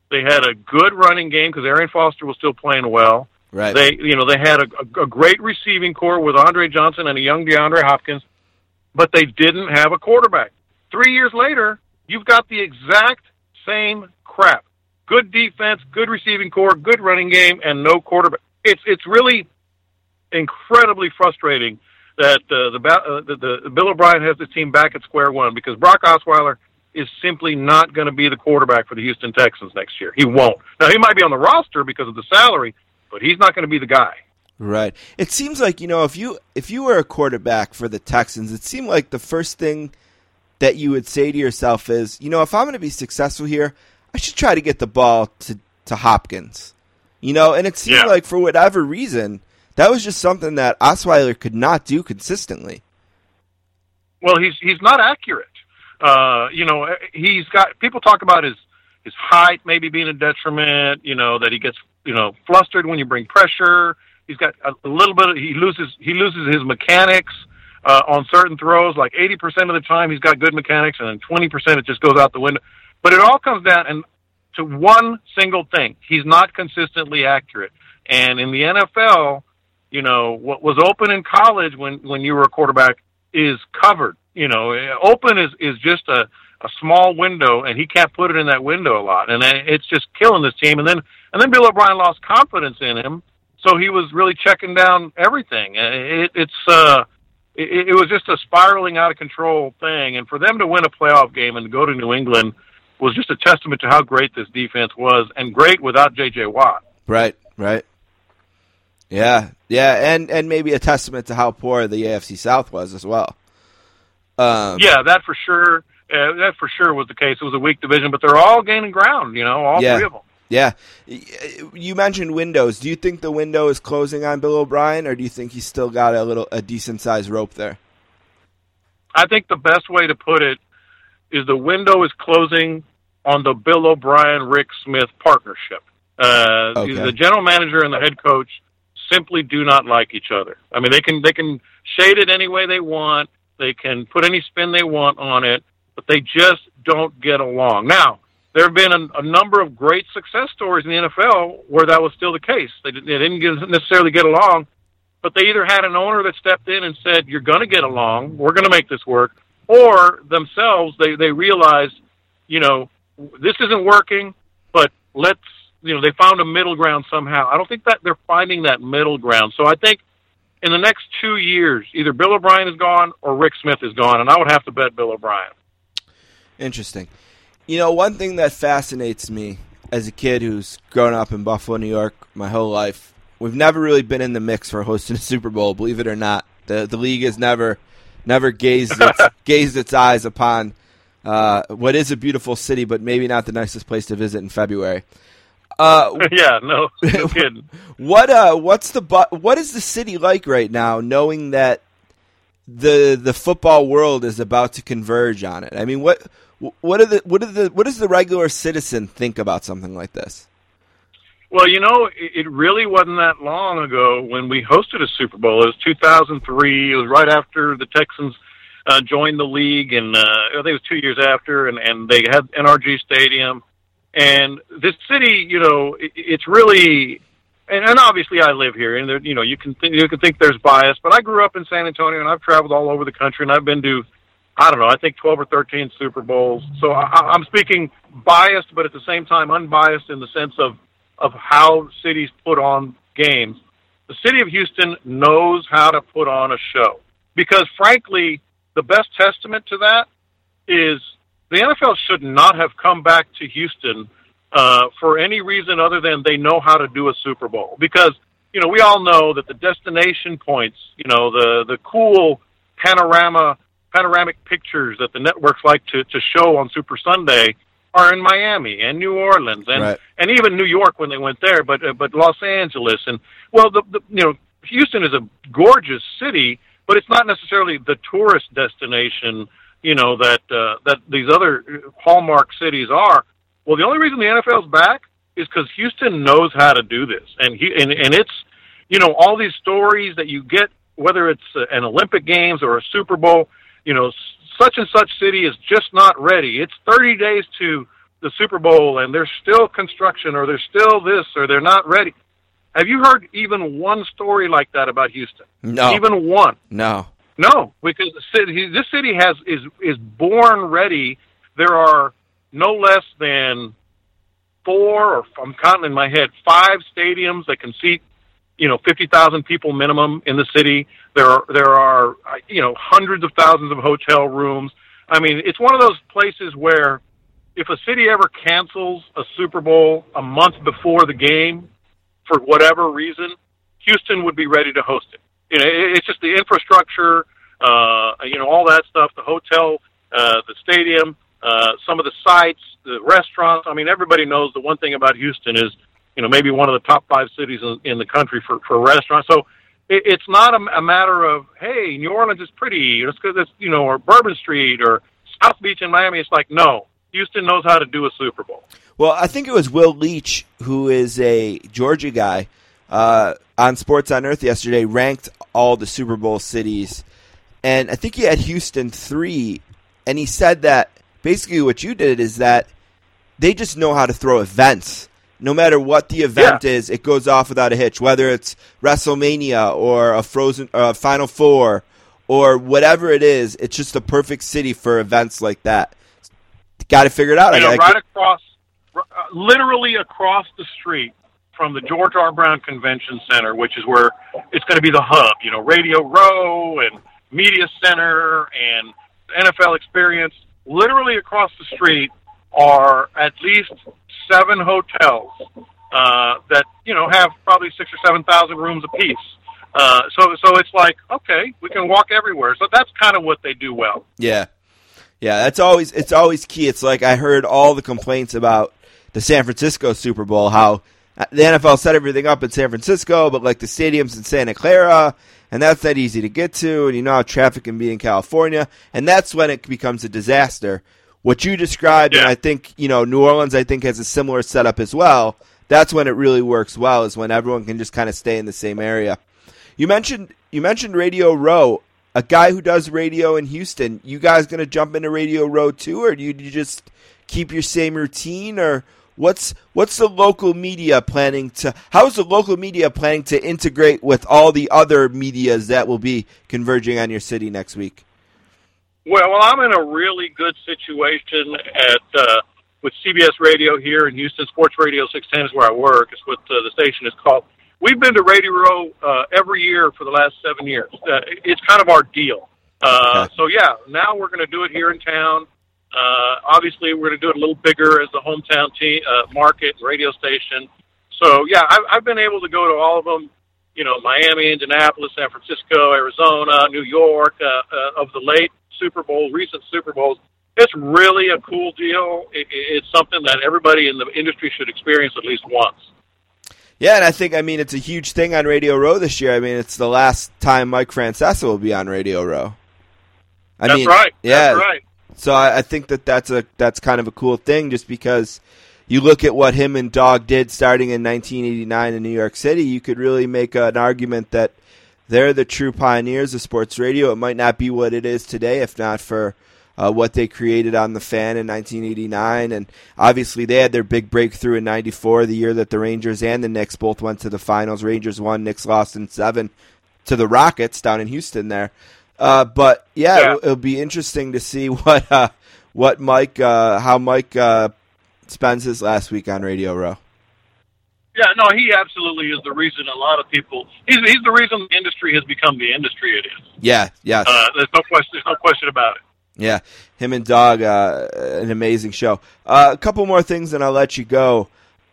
They had a good running game because Arian Foster was still playing well. right. They, you know, they had a, a, great receiving corps with Andre Johnson and a young DeAndre Hopkins, but they didn't have a quarterback. Three years later, you've got the exact same crap. Good defense, good receiving corps, good running game, and no quarterback. It's it's really incredibly frustrating that uh, the, uh, the the Bill O'Brien has the team back at square one because Brock Osweiler is simply not going to be the quarterback for the Houston Texans next year. He won't. Now he might be on the roster because of the salary, but he's not going to be the guy. Right. It seems like you know if you if you were a quarterback for the Texans, it seemed like the first thing that you would say to yourself is, you know, if I'm going to be successful here, I should try to get the ball to to Hopkins. You know, and it seemed Yeah. like for whatever reason, that was just something that Osweiler could not do consistently. Well, he's he's not accurate. Uh, you know, he's got people talk about his his height maybe being a detriment. You know that he gets you know flustered when you bring pressure. He's got a, little bit. Of, he loses he loses his mechanics uh, on certain throws. Like eighty percent of the time, he's got good mechanics, and then twenty percent it just goes out the window. But it all comes down and to one single thing: he's not consistently accurate. And in the NFL, you know what was open in college when when you were a quarterback is covered. You know, open is is just a a small window, and he can't put it in that window a lot, and it's just killing this team. And then and then Bill O'Brien lost confidence in him, so he was really checking down everything. Uh, It, it's uh, it, it was just a spiraling out of control thing, and for them to win a playoff game and go to New England was just a testament to how great this defense was, and great without J.J. Watt. Right. Right. Yeah. Yeah. And and maybe a testament to how poor the AFC South was as well. Um, Yeah, that for sure. Uh, that for sure was the case. It was a weak division, but they're all gaining ground. You know, all Yeah. three of them. Yeah. You mentioned windows. Do you think the window is closing on Bill O'Brien, or do you think he's still got a little a decent sized rope there? I think the best way to put it is the window is closing on the Bill O'Brien Rick Smith partnership. Uh, Okay. The general manager and the head coach simply do not like each other. I mean, they can they can shade it any way they want. They can put any spin they want on it, but they just don't get along. Now, there have been a, a number of great success stories in the NFL where that was still the case. They, did- they didn't get, necessarily get along, but they either had an owner that stepped in and said, "You're going to get along. We're going to make this work," or themselves they they realized, you know, this isn't working, but let's you know they found a middle ground somehow. I don't think that they're finding that middle ground. So I think in the next two years, either Bill O'Brien is gone or Rick Smith is gone, and I would have to bet Bill O'Brien. Interesting. You know, one thing that fascinates me as a kid who's grown up in Buffalo, New York, my whole life, we've never really been in the mix for hosting a Super Bowl. Believe it or not, the the league has never never gazed its, gazed its eyes upon Uh, what is a beautiful city, but maybe not the nicest place to visit in February. Uh, yeah, no, no kidding. what uh, what's the bu- what is the city like right now, knowing that the the football world is about to converge on it? I mean, what what are the what are the what does the regular citizen think about something like this? Well, you know, it really wasn't that long ago when we hosted a Super Bowl. It was 2003. It was right after the Texans uh, joined the league, and uh, I think it was two years after, and, and they had NRG Stadium. And this city, you know, it, it's really, and, and obviously I live here, and there, you know, you can th- you can think there's bias, but I grew up in San Antonio, and I've traveled all over the country, and I've been to, I don't know, I think 12 or 13 Super Bowls. So I, I'm speaking biased, but at the same time unbiased in the sense of of how cities put on games. The city of Houston knows how to put on a show because, frankly, the best testament to that is the NFL should not have come back to Houston uh, for any reason other than they know how to do a Super Bowl. Because you know we all know that the destination points, you know the the cool panorama panoramic pictures that the networks like to to show on Super Sunday are in Miami and New Orleans and Right. and even New York when they went there, but uh, but Los Angeles and well, the, the you know Houston is a gorgeous city, but it's not necessarily the tourist destination you know that uh, that these other hallmark cities are. Well, the only reason the NFL's back is because Houston knows how to do this, and he and, and it's you know all these stories that you get whether it's an Olympic Games or a Super Bowl. You know, such and such city is just not ready. It's 30 days to the Super Bowl, and there's still construction, or there's still this, or they're not ready. Have you heard even one story like that about Houston? No. Even one. No. No, because the city, this city has is is born ready. There are no less than four, or I'm counting in my head, five stadiums that can seat, you know, fifty thousand people minimum in the city. There are there are uh, you know hundreds of thousands of hotel rooms. I mean, it's one of those places where if a city ever cancels a Super Bowl a month before the game for whatever reason, Houston would be ready to host it. You know, it- it's just the infrastructure, uh, you know, all that stuff, the hotel, uh, the stadium, uh, some of the sites, the restaurants. I mean, everybody knows the one thing about Houston is, you know, maybe one of the top five cities in, in the country for, for restaurants. So it, it's not a, a matter of, hey, New Orleans is pretty, it's because you know, or Bourbon Street or South Beach in Miami. It's like, no, Houston knows how to do a Super Bowl. Well, I think it was Will Leitch, who is a Georgia guy, uh, on Sports on Earth yesterday, ranked all the Super Bowl cities, and I think he had Houston three, and he said that basically what you did is that they just know how to throw events. No matter what the event is, it goes off without a hitch. Whether it's WrestleMania or a Frozen uh, Final Four or whatever it is, it's just a perfect city for events like that. Got to figure it out. I you know, right across, r- uh, literally across the street from the George R. Brown Convention Center, which is where it's going to be the hub. You know, Radio Row and Media Center and NFL Experience. Literally across the street are at least seven hotels uh, that you know have probably six or seven thousand rooms apiece. Uh, so, so it's like okay, we can walk everywhere. So that's kind of what they do well. Yeah. Yeah, that's always it's always key. It's like I heard all the complaints about the San Francisco Super Bowl, how the NFL set everything up in San Francisco, but like the stadiums in Santa Clara, and that's not easy to get to, and you know how traffic can be in California, and that's when it becomes a disaster. What you described, and I think you know New Orleans, I think has a similar setup as well. That's when it really works well, is when everyone can just kind of stay in the same area. You mentioned you mentioned Radio Row, a guy who does radio in Houston. You guys going to jump into Radio Row too, or do you, do you just keep your same routine, or what's what's the local media planning to? How is the local media planning to integrate with all the other medias that will be converging on your city next week? Well, I'm in a really good situation at uh, with CBS Radio here in Houston. Sports Radio 610 is where I work. It's what uh, the station is called. We've been to Radio Row uh, every year for the last seven years. Uh, it's kind of our deal. Uh, Okay. So yeah, now we're going to do it here in town. Uh, obviously, we're going to do it a little bigger as the hometown team, uh, market radio station. So yeah, I've, I've been able to go to all of them. You know, Miami, Indianapolis, San Francisco, Arizona, New York. Uh, uh, of the late Super Bowls, recent Super Bowls, it's really a cool deal. It, it's something that everybody in the industry should experience at least once. Yeah, and I think I mean it's a huge thing on Radio Row this year. I mean, it's the last time Mike Francesa will be on Radio Row. I That's mean, right. Yeah, That's right. So I, I think that that's a that's kind of a cool thing, just because you look at what him and Dog did starting in 1989 in New York City. You could really make an argument that they're the true pioneers of sports radio. It might not be what it is today if not for uh, what they created on the fan in 1989. And obviously, they had their big breakthrough in 94, the year that the Rangers and the Knicks both went to the finals. Rangers won, Knicks lost in seven to the Rockets down in Houston there. Uh, but yeah, Yeah. It'll, it'll be interesting to see what uh, what Mike, uh, how Mike uh, spends his last week on Radio Row. Yeah, no, he absolutely is the reason a lot of people. He's he's the reason the industry has become the industry it is. Yeah, yeah. Uh, there's no question. There's no question about it. Yeah, him and Dog, uh, an amazing show. Uh, a couple more things, and I'll let you go.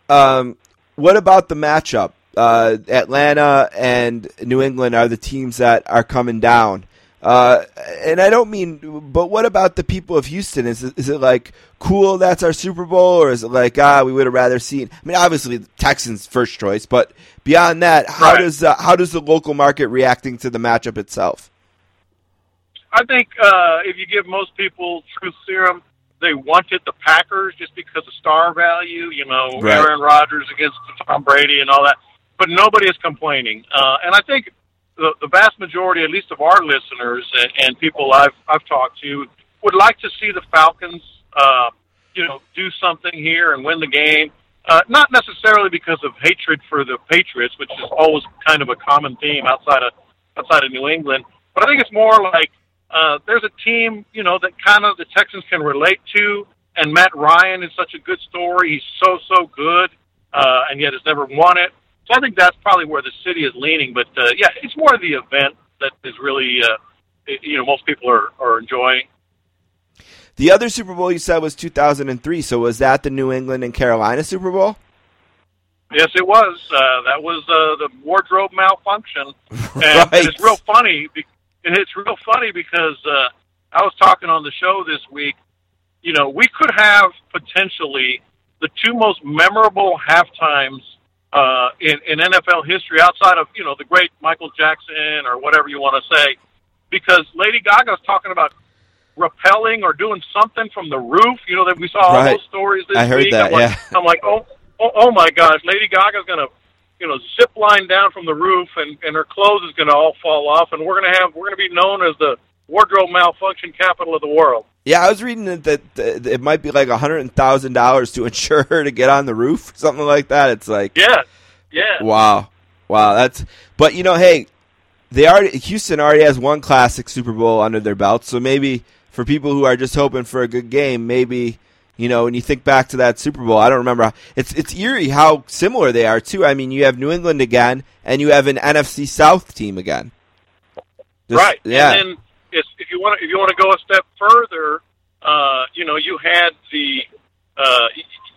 Um, what about the matchup? Uh, Atlanta and New England are the teams that are coming down. Uh, and I don't mean, but what about the people of Houston? Is it, is it like cool? That's our Super Bowl, or is it like ah, we would have rather seen? I mean, obviously the Texans first choice, but beyond that, how Right. does uh, how does the local market reacting to the matchup itself? I think uh, if you give most people truth serum, they wanted the Packers just because of star value. You know, Right. Aaron Rodgers against Tom Brady and all that. But nobody is complaining, uh, and I think the, the vast majority, at least of our listeners and, and people I've I've talked to, would like to see the Falcons, uh, you know, do something here and win the game. Uh, not necessarily because of hatred for the Patriots, which is always kind of a common theme outside of outside of New England, but I think it's more like uh, there's a team, you know, that kind of the Texans can relate to, and Matt Ryan is such a good story. He's so so good, uh, and yet has never won it. So I think that's probably where the city is leaning. But uh, yeah, it's more the event that is really, uh, you know, most people are are enjoying. The other Super Bowl you said was 2003. So was that the New England and Carolina Super Bowl? Yes, it was. Uh, that was uh, the wardrobe malfunction, and, Right. it's real funny. And it's real funny because uh, I was talking on the show this week. You know, we could have potentially the two most memorable halftimes uh, in, in NFL history, outside of you know the great Michael Jackson or whatever you want to say, because Lady Gaga's talking about rappelling or doing something from the roof. You know that we saw all Right. those stories this I heard week. that, I'm like, yeah. I'm like, oh, oh, oh my gosh, Lady Gaga's gonna, you know, zip line down from the roof, and and her clothes is gonna all fall off, and we're gonna have we're gonna be known as the wardrobe malfunction capital of the world. Yeah, I was reading that, that, that it might be like a hundred thousand dollars to insure her to get on the roof, something like that. It's like, Yeah, yeah. wow, wow, that's. But you know, hey, they already Houston already has one classic Super Bowl under their belt, so maybe for people who are just hoping for a good game, maybe you know, when you think back to that Super Bowl, I don't remember. It's it's eerie how similar they are too. I mean, you have New England again, and you have an NFC South team again. Just- right. Yeah. And then if, if you want if you want to go a step further, uh, you know, you had the, uh,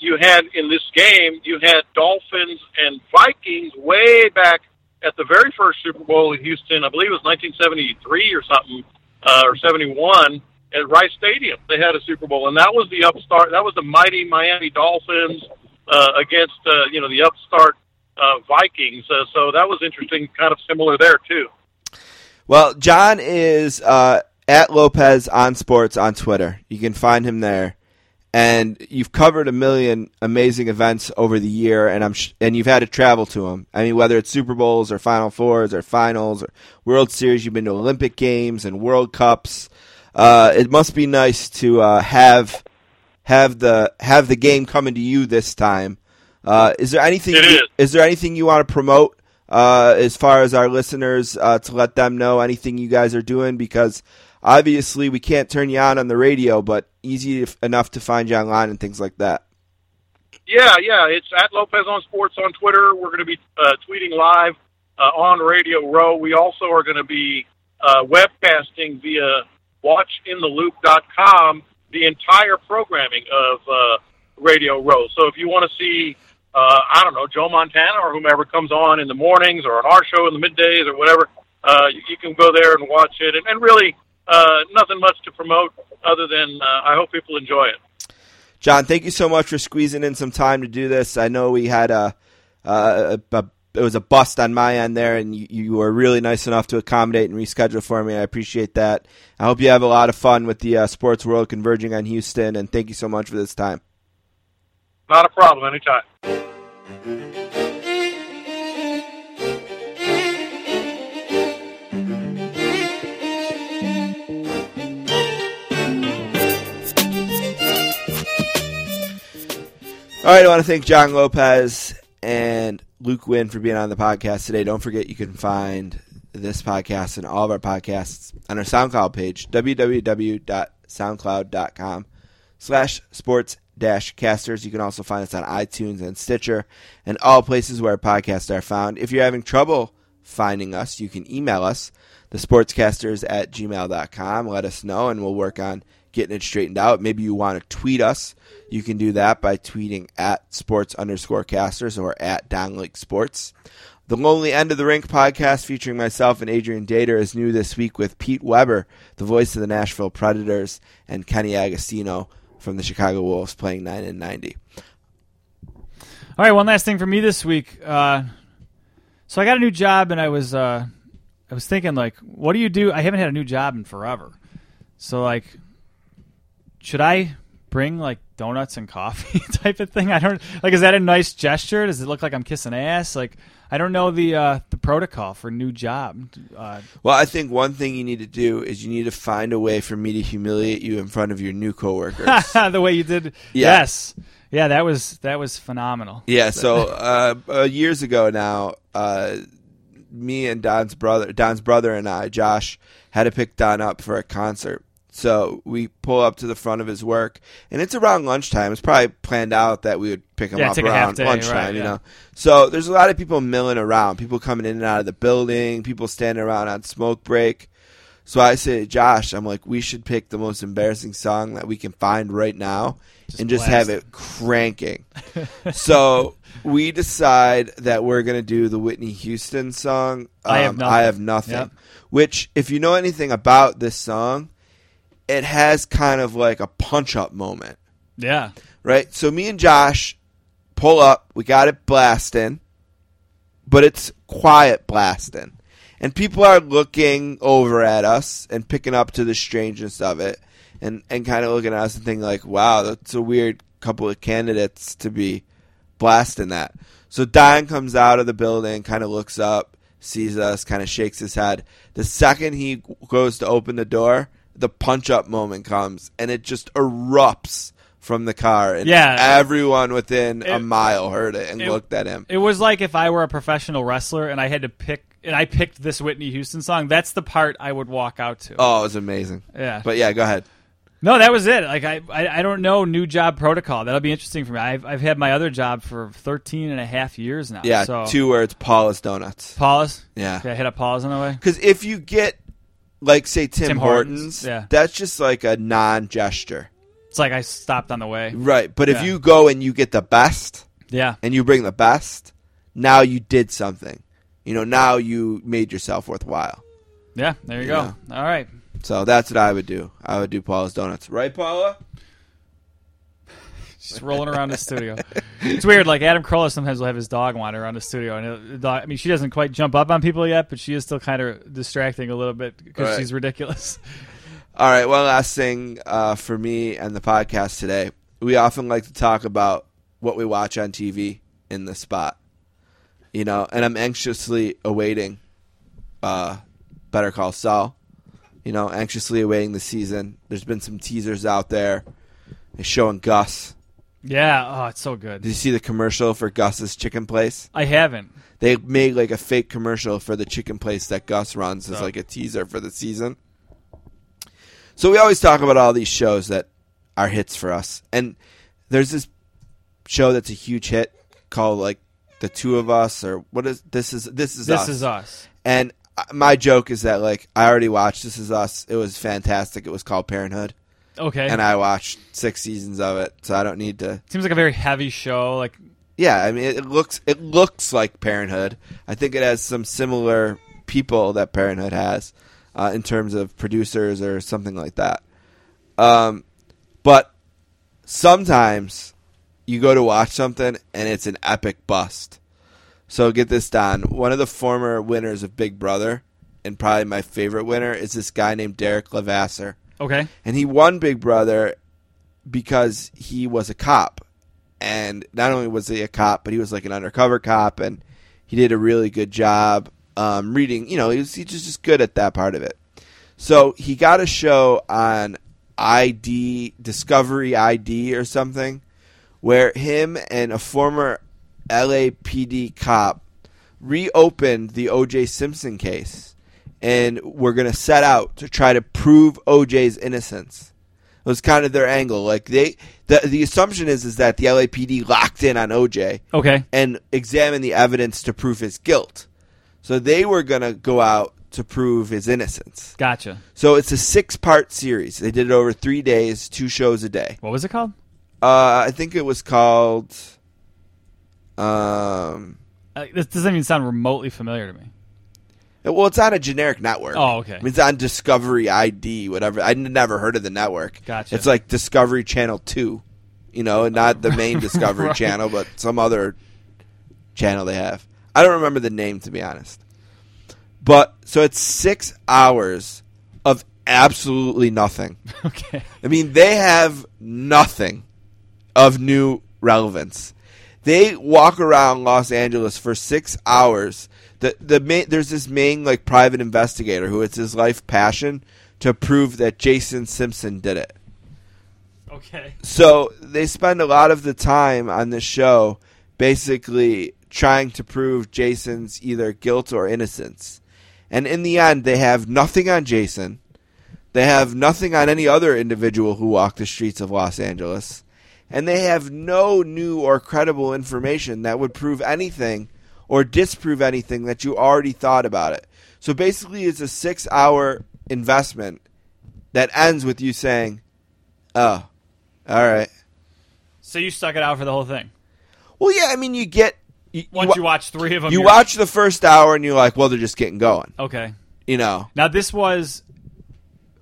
you had in this game, you had Dolphins and Vikings way back at the very first Super Bowl in Houston. I believe it was 1973 or something, uh, or 71 at Rice Stadium. They had a Super Bowl, and that was the upstart. That was the mighty Miami Dolphins uh, against, uh, you know, the upstart uh, Vikings. Uh, so that was interesting, kind of similar there too. Well, John is uh, at Lopez on Sports on Twitter. You can find him there, and you've covered a million amazing events over the year, and I'm sh- and you've had to travel to them. I mean, whether it's Super Bowls or Final Fours or Finals or World Series, you've been to Olympic Games and World Cups. Uh, it must be nice to uh, have have the have the game coming to you this time. Uh, is there anything? It you, is. is there anything you want to promote uh, as far as our listeners uh, to let them know anything you guys are doing? Because obviously we can't turn you on on the radio, but easy enough to find you online and things like that. Yeah, yeah. It's at Lopez on Sports on Twitter. We're going to be uh, tweeting live uh, on Radio Row. We also are going to be uh, webcasting via watchintheloop.com the entire programming of uh, Radio Row. So if you want to see, uh, I don't know, Joe Montana or whomever comes on in the mornings or on our show in the middays or whatever, uh, you, you can go there and watch it. And, and really, uh, nothing much to promote. other than uh, I hope people enjoy it. John, thank you so much for squeezing in some time to do this. I know we had a, a, a it was a bust on my end there, and you, you, were really nice enough to accommodate and reschedule for me. I appreciate that. I hope you have a lot of fun with the uh, sports world converging on Houston, and thank you so much for this time. Not a problem. Anytime. All right, I want to thank John Lopez and Luke Winn for being on the podcast today. Don't forget you can find this podcast and all of our podcasts on our SoundCloud page, www.soundcloud.com slash sports dash casters. You can also find us on iTunes and Stitcher and all places where podcasts are found. If you're having trouble finding us, you can email us, the sportscasters at gmail.com. Let us know and we'll work on getting it straightened out. Maybe you want to tweet us. You can do that by tweeting at sports underscore casters or at downlink sports. The Lonely End of the Rink podcast featuring myself and Adrian Dater is new this week with Pete Weber, the voice of the Nashville Predators, and Kenny Agostino from the Chicago Wolves playing 9 and 90. All right, one last thing for me this week. Uh, so I got a new job, and I was uh, I was thinking like, what do you do? I haven't had a new job in forever, so like, should I bring like donuts and coffee type of thing? I don't like. Is that a nice gesture? Does it look like I'm kissing ass? Like, I don't know the uh, the protocol for new job. Uh, Well, I think one thing you need to do is you need to find a way for me to humiliate you in front of your new coworkers. the way you did, Yeah. yes, yeah, that was that was phenomenal. Yeah, so uh, uh, years ago now, uh, me and Don's brother, Don's brother and I, Josh, had to pick Don up for a concert. So we pull up to the front of his work, and it's around lunchtime. It's probably planned out that we would pick him Yeah, up take a half around day, lunchtime, right, you yeah. know. So there's a lot of people milling around, people coming in and out of the building, people standing around on smoke break. So I say to Josh, I'm like, we should pick the most embarrassing song that we can find right now and just have it cranking. so we decide that we're going to do the Whitney Houston song. I Have um, Nothing. I have nothing. Yep. Which, if you know anything about this song, it has kind of like a punch up moment, Yeah, right? So me and Josh pull up. We got it blasting, but it's quiet blasting. And people are looking over at us and picking up to the strangeness of it and, and kind of looking at us and thinking like, wow, that's a weird couple of candidates to be blasting that. So Don comes out of the building, kind of looks up, sees us, kind of shakes his head. The second he goes to open the door, the punch up moment comes and it just erupts from the car. And Yeah. everyone within a mile heard it and it- looked at him. it was like if I were a professional wrestler and I had to pick, and I picked this Whitney Houston song. That's the part I would walk out to. Oh, it was amazing. Yeah. But yeah, go ahead. No, that was it. Like I, I, I don't know new job protocol. That'll be interesting for me. I've, I've had my other job for 13 and a half years now. Yeah, so. two words, Paula's Donuts. Paula's. Yeah. I hit a pause on the way. Because if you get, like, say, Tim, Tim Hortons, Hortons, yeah. that's just like a non gesture. It's like I stopped on the way. Right. But if you go and you get the best Yeah. and you bring the best, now you did something. You know, now you made yourself worthwhile. Yeah. There you Yeah. go. All right. So that's what I would do. I would do Paula's Donuts. Right, Paula? Just rolling around the studio. It's weird. Like Adam Carolla sometimes will have his dog wander around the studio, and the dog, I mean, she doesn't quite jump up on people yet, but she is still kind of distracting a little bit because Right. she's ridiculous. All right, one last thing uh, for me and the podcast today. We often like to talk about what we watch on TV in the spot, you know, and I'm anxiously awaiting uh, Better Call Saul. You know, anxiously awaiting the season. There's been some teasers out there. They're showing Gus. Yeah. Oh, it's so good. Did you see the commercial for Gus's Chicken Place? I haven't. They made like a fake commercial for the chicken place that Gus runs as So- like a teaser for the season. So we always talk about all these shows that are hits for us, and there's this show that's a huge hit called like the two of us or what is this is this is This us. is us. And uh, my joke is that like I already watched This Is Us. It was fantastic. It was called Parenthood, Okay. and I watched six seasons of it, so I don't need to Seems like a very heavy show. Like yeah, I mean, it looks it looks like Parenthood. I think it has some similar people that Parenthood has uh, in terms of producers or something like that. Um, but sometimes you go to watch something and it's an epic bust. So get this down. One of the former winners of Big Brother, and probably my favorite winner, is this guy named Derrick Levasseur. Okay. And he won Big Brother because he was a cop. And not only was he a cop, but he was like an undercover cop, and he did a really good job um, reading. You know, he was, he was just good at that part of it. So he got a show on ID, Discovery ID or something, where him and a former LAPD cop reopened the O.J. Simpson case, and we're going to set out to try to prove O.J.'s innocence. It was kind of their angle. Like they, the the assumption is is that the LAPD locked in on OJ Okay. and examined the evidence to prove his guilt. So they were going to go out to prove his innocence. Gotcha. So it's a six part series. They did it over three days, two shows a day. What was it called? Uh, I think it was called. Um, Uh, this doesn't even sound remotely familiar to me. Well, it's on a generic network. Oh, okay. I mean, it's on Discovery ID, whatever. I'd never heard of the network. Gotcha. It's like Discovery Channel Two, you know, and not the main Discovery Right. Channel, but some other channel they have. I don't remember the name to be honest. But so it's six hours of absolutely nothing. Okay. I mean, they have nothing of new relevance. They walk around Los Angeles for six hours. The the main, there's this main like private investigator who it's his life passion to prove that Jason Simpson did it. Okay. So they spend a lot of the time on the show basically trying to prove Jason's either guilt or innocence. And in the end, they have nothing on Jason. They have nothing on any other individual who walked the streets of Los Angeles. And they have no new or credible information that would prove anything or disprove anything that you already thought about it. So basically, it's a six hour investment that ends with you saying, oh, all right. So you stuck it out for the whole thing. Well, yeah, I mean, you get. You, Once wa- you watch three of them, you watch the first hour and you're like, well, they're just getting going. Okay. You know? Now this was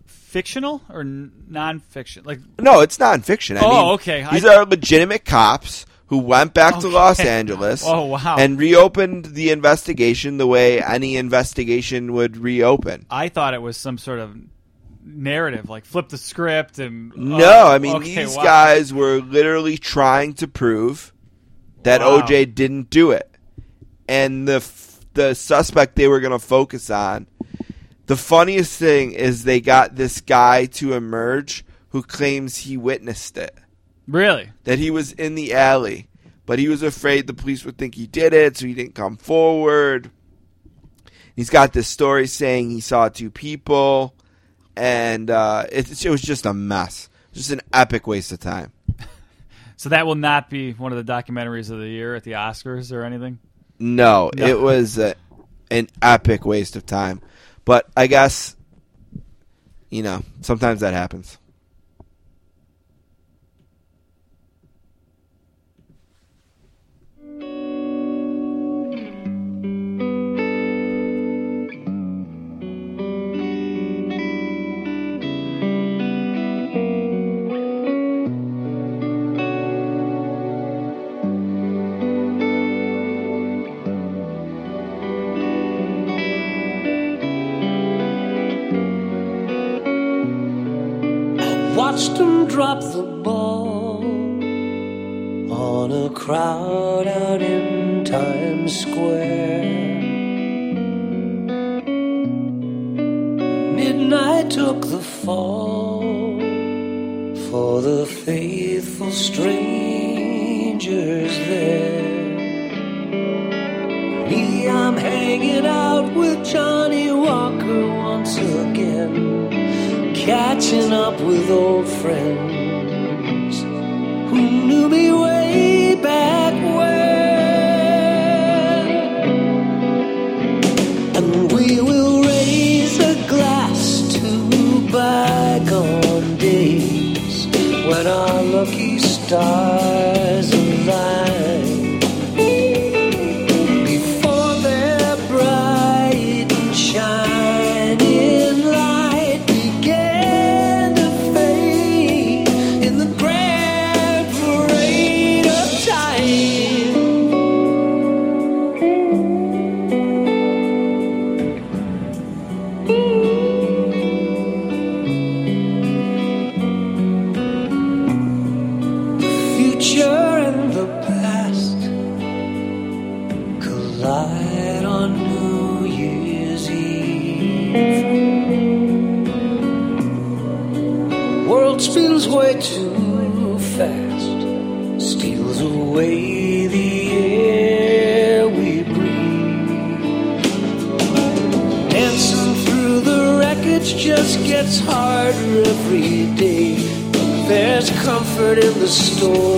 fictional or non-fiction? Like No, it's nonfiction. I Oh, mean, okay. These I- are legitimate cops who went back to Los Angeles. Oh, wow. And reopened the investigation the way any investigation would reopen. I thought it was some sort of narrative, like flip the script and No, oh, I mean okay, these wow. guys were literally trying to prove that Wow. OJ didn't do it, and the f- the suspect they were going to focus on. The funniest thing is they got this guy to emerge who claims he witnessed it, Really? that he was in the alley, but he was afraid the police would think he did it, so he didn't come forward. He's got this story saying he saw two people, and uh, it, it was just a mess. Just an epic waste of time. So that will not be one of the documentaries of the year at the Oscars or anything. No, No. it was a, an epic waste of time. But I guess, you know, sometimes that happens. Him the ball on a crowd out in Times Square. Midnight took the fall for the faithful strangers there. Me, I'm hanging out with Johnny Walker once again catching up with old friends who knew me way back when. And we will raise a glass to bygone days when our lucky stars align. In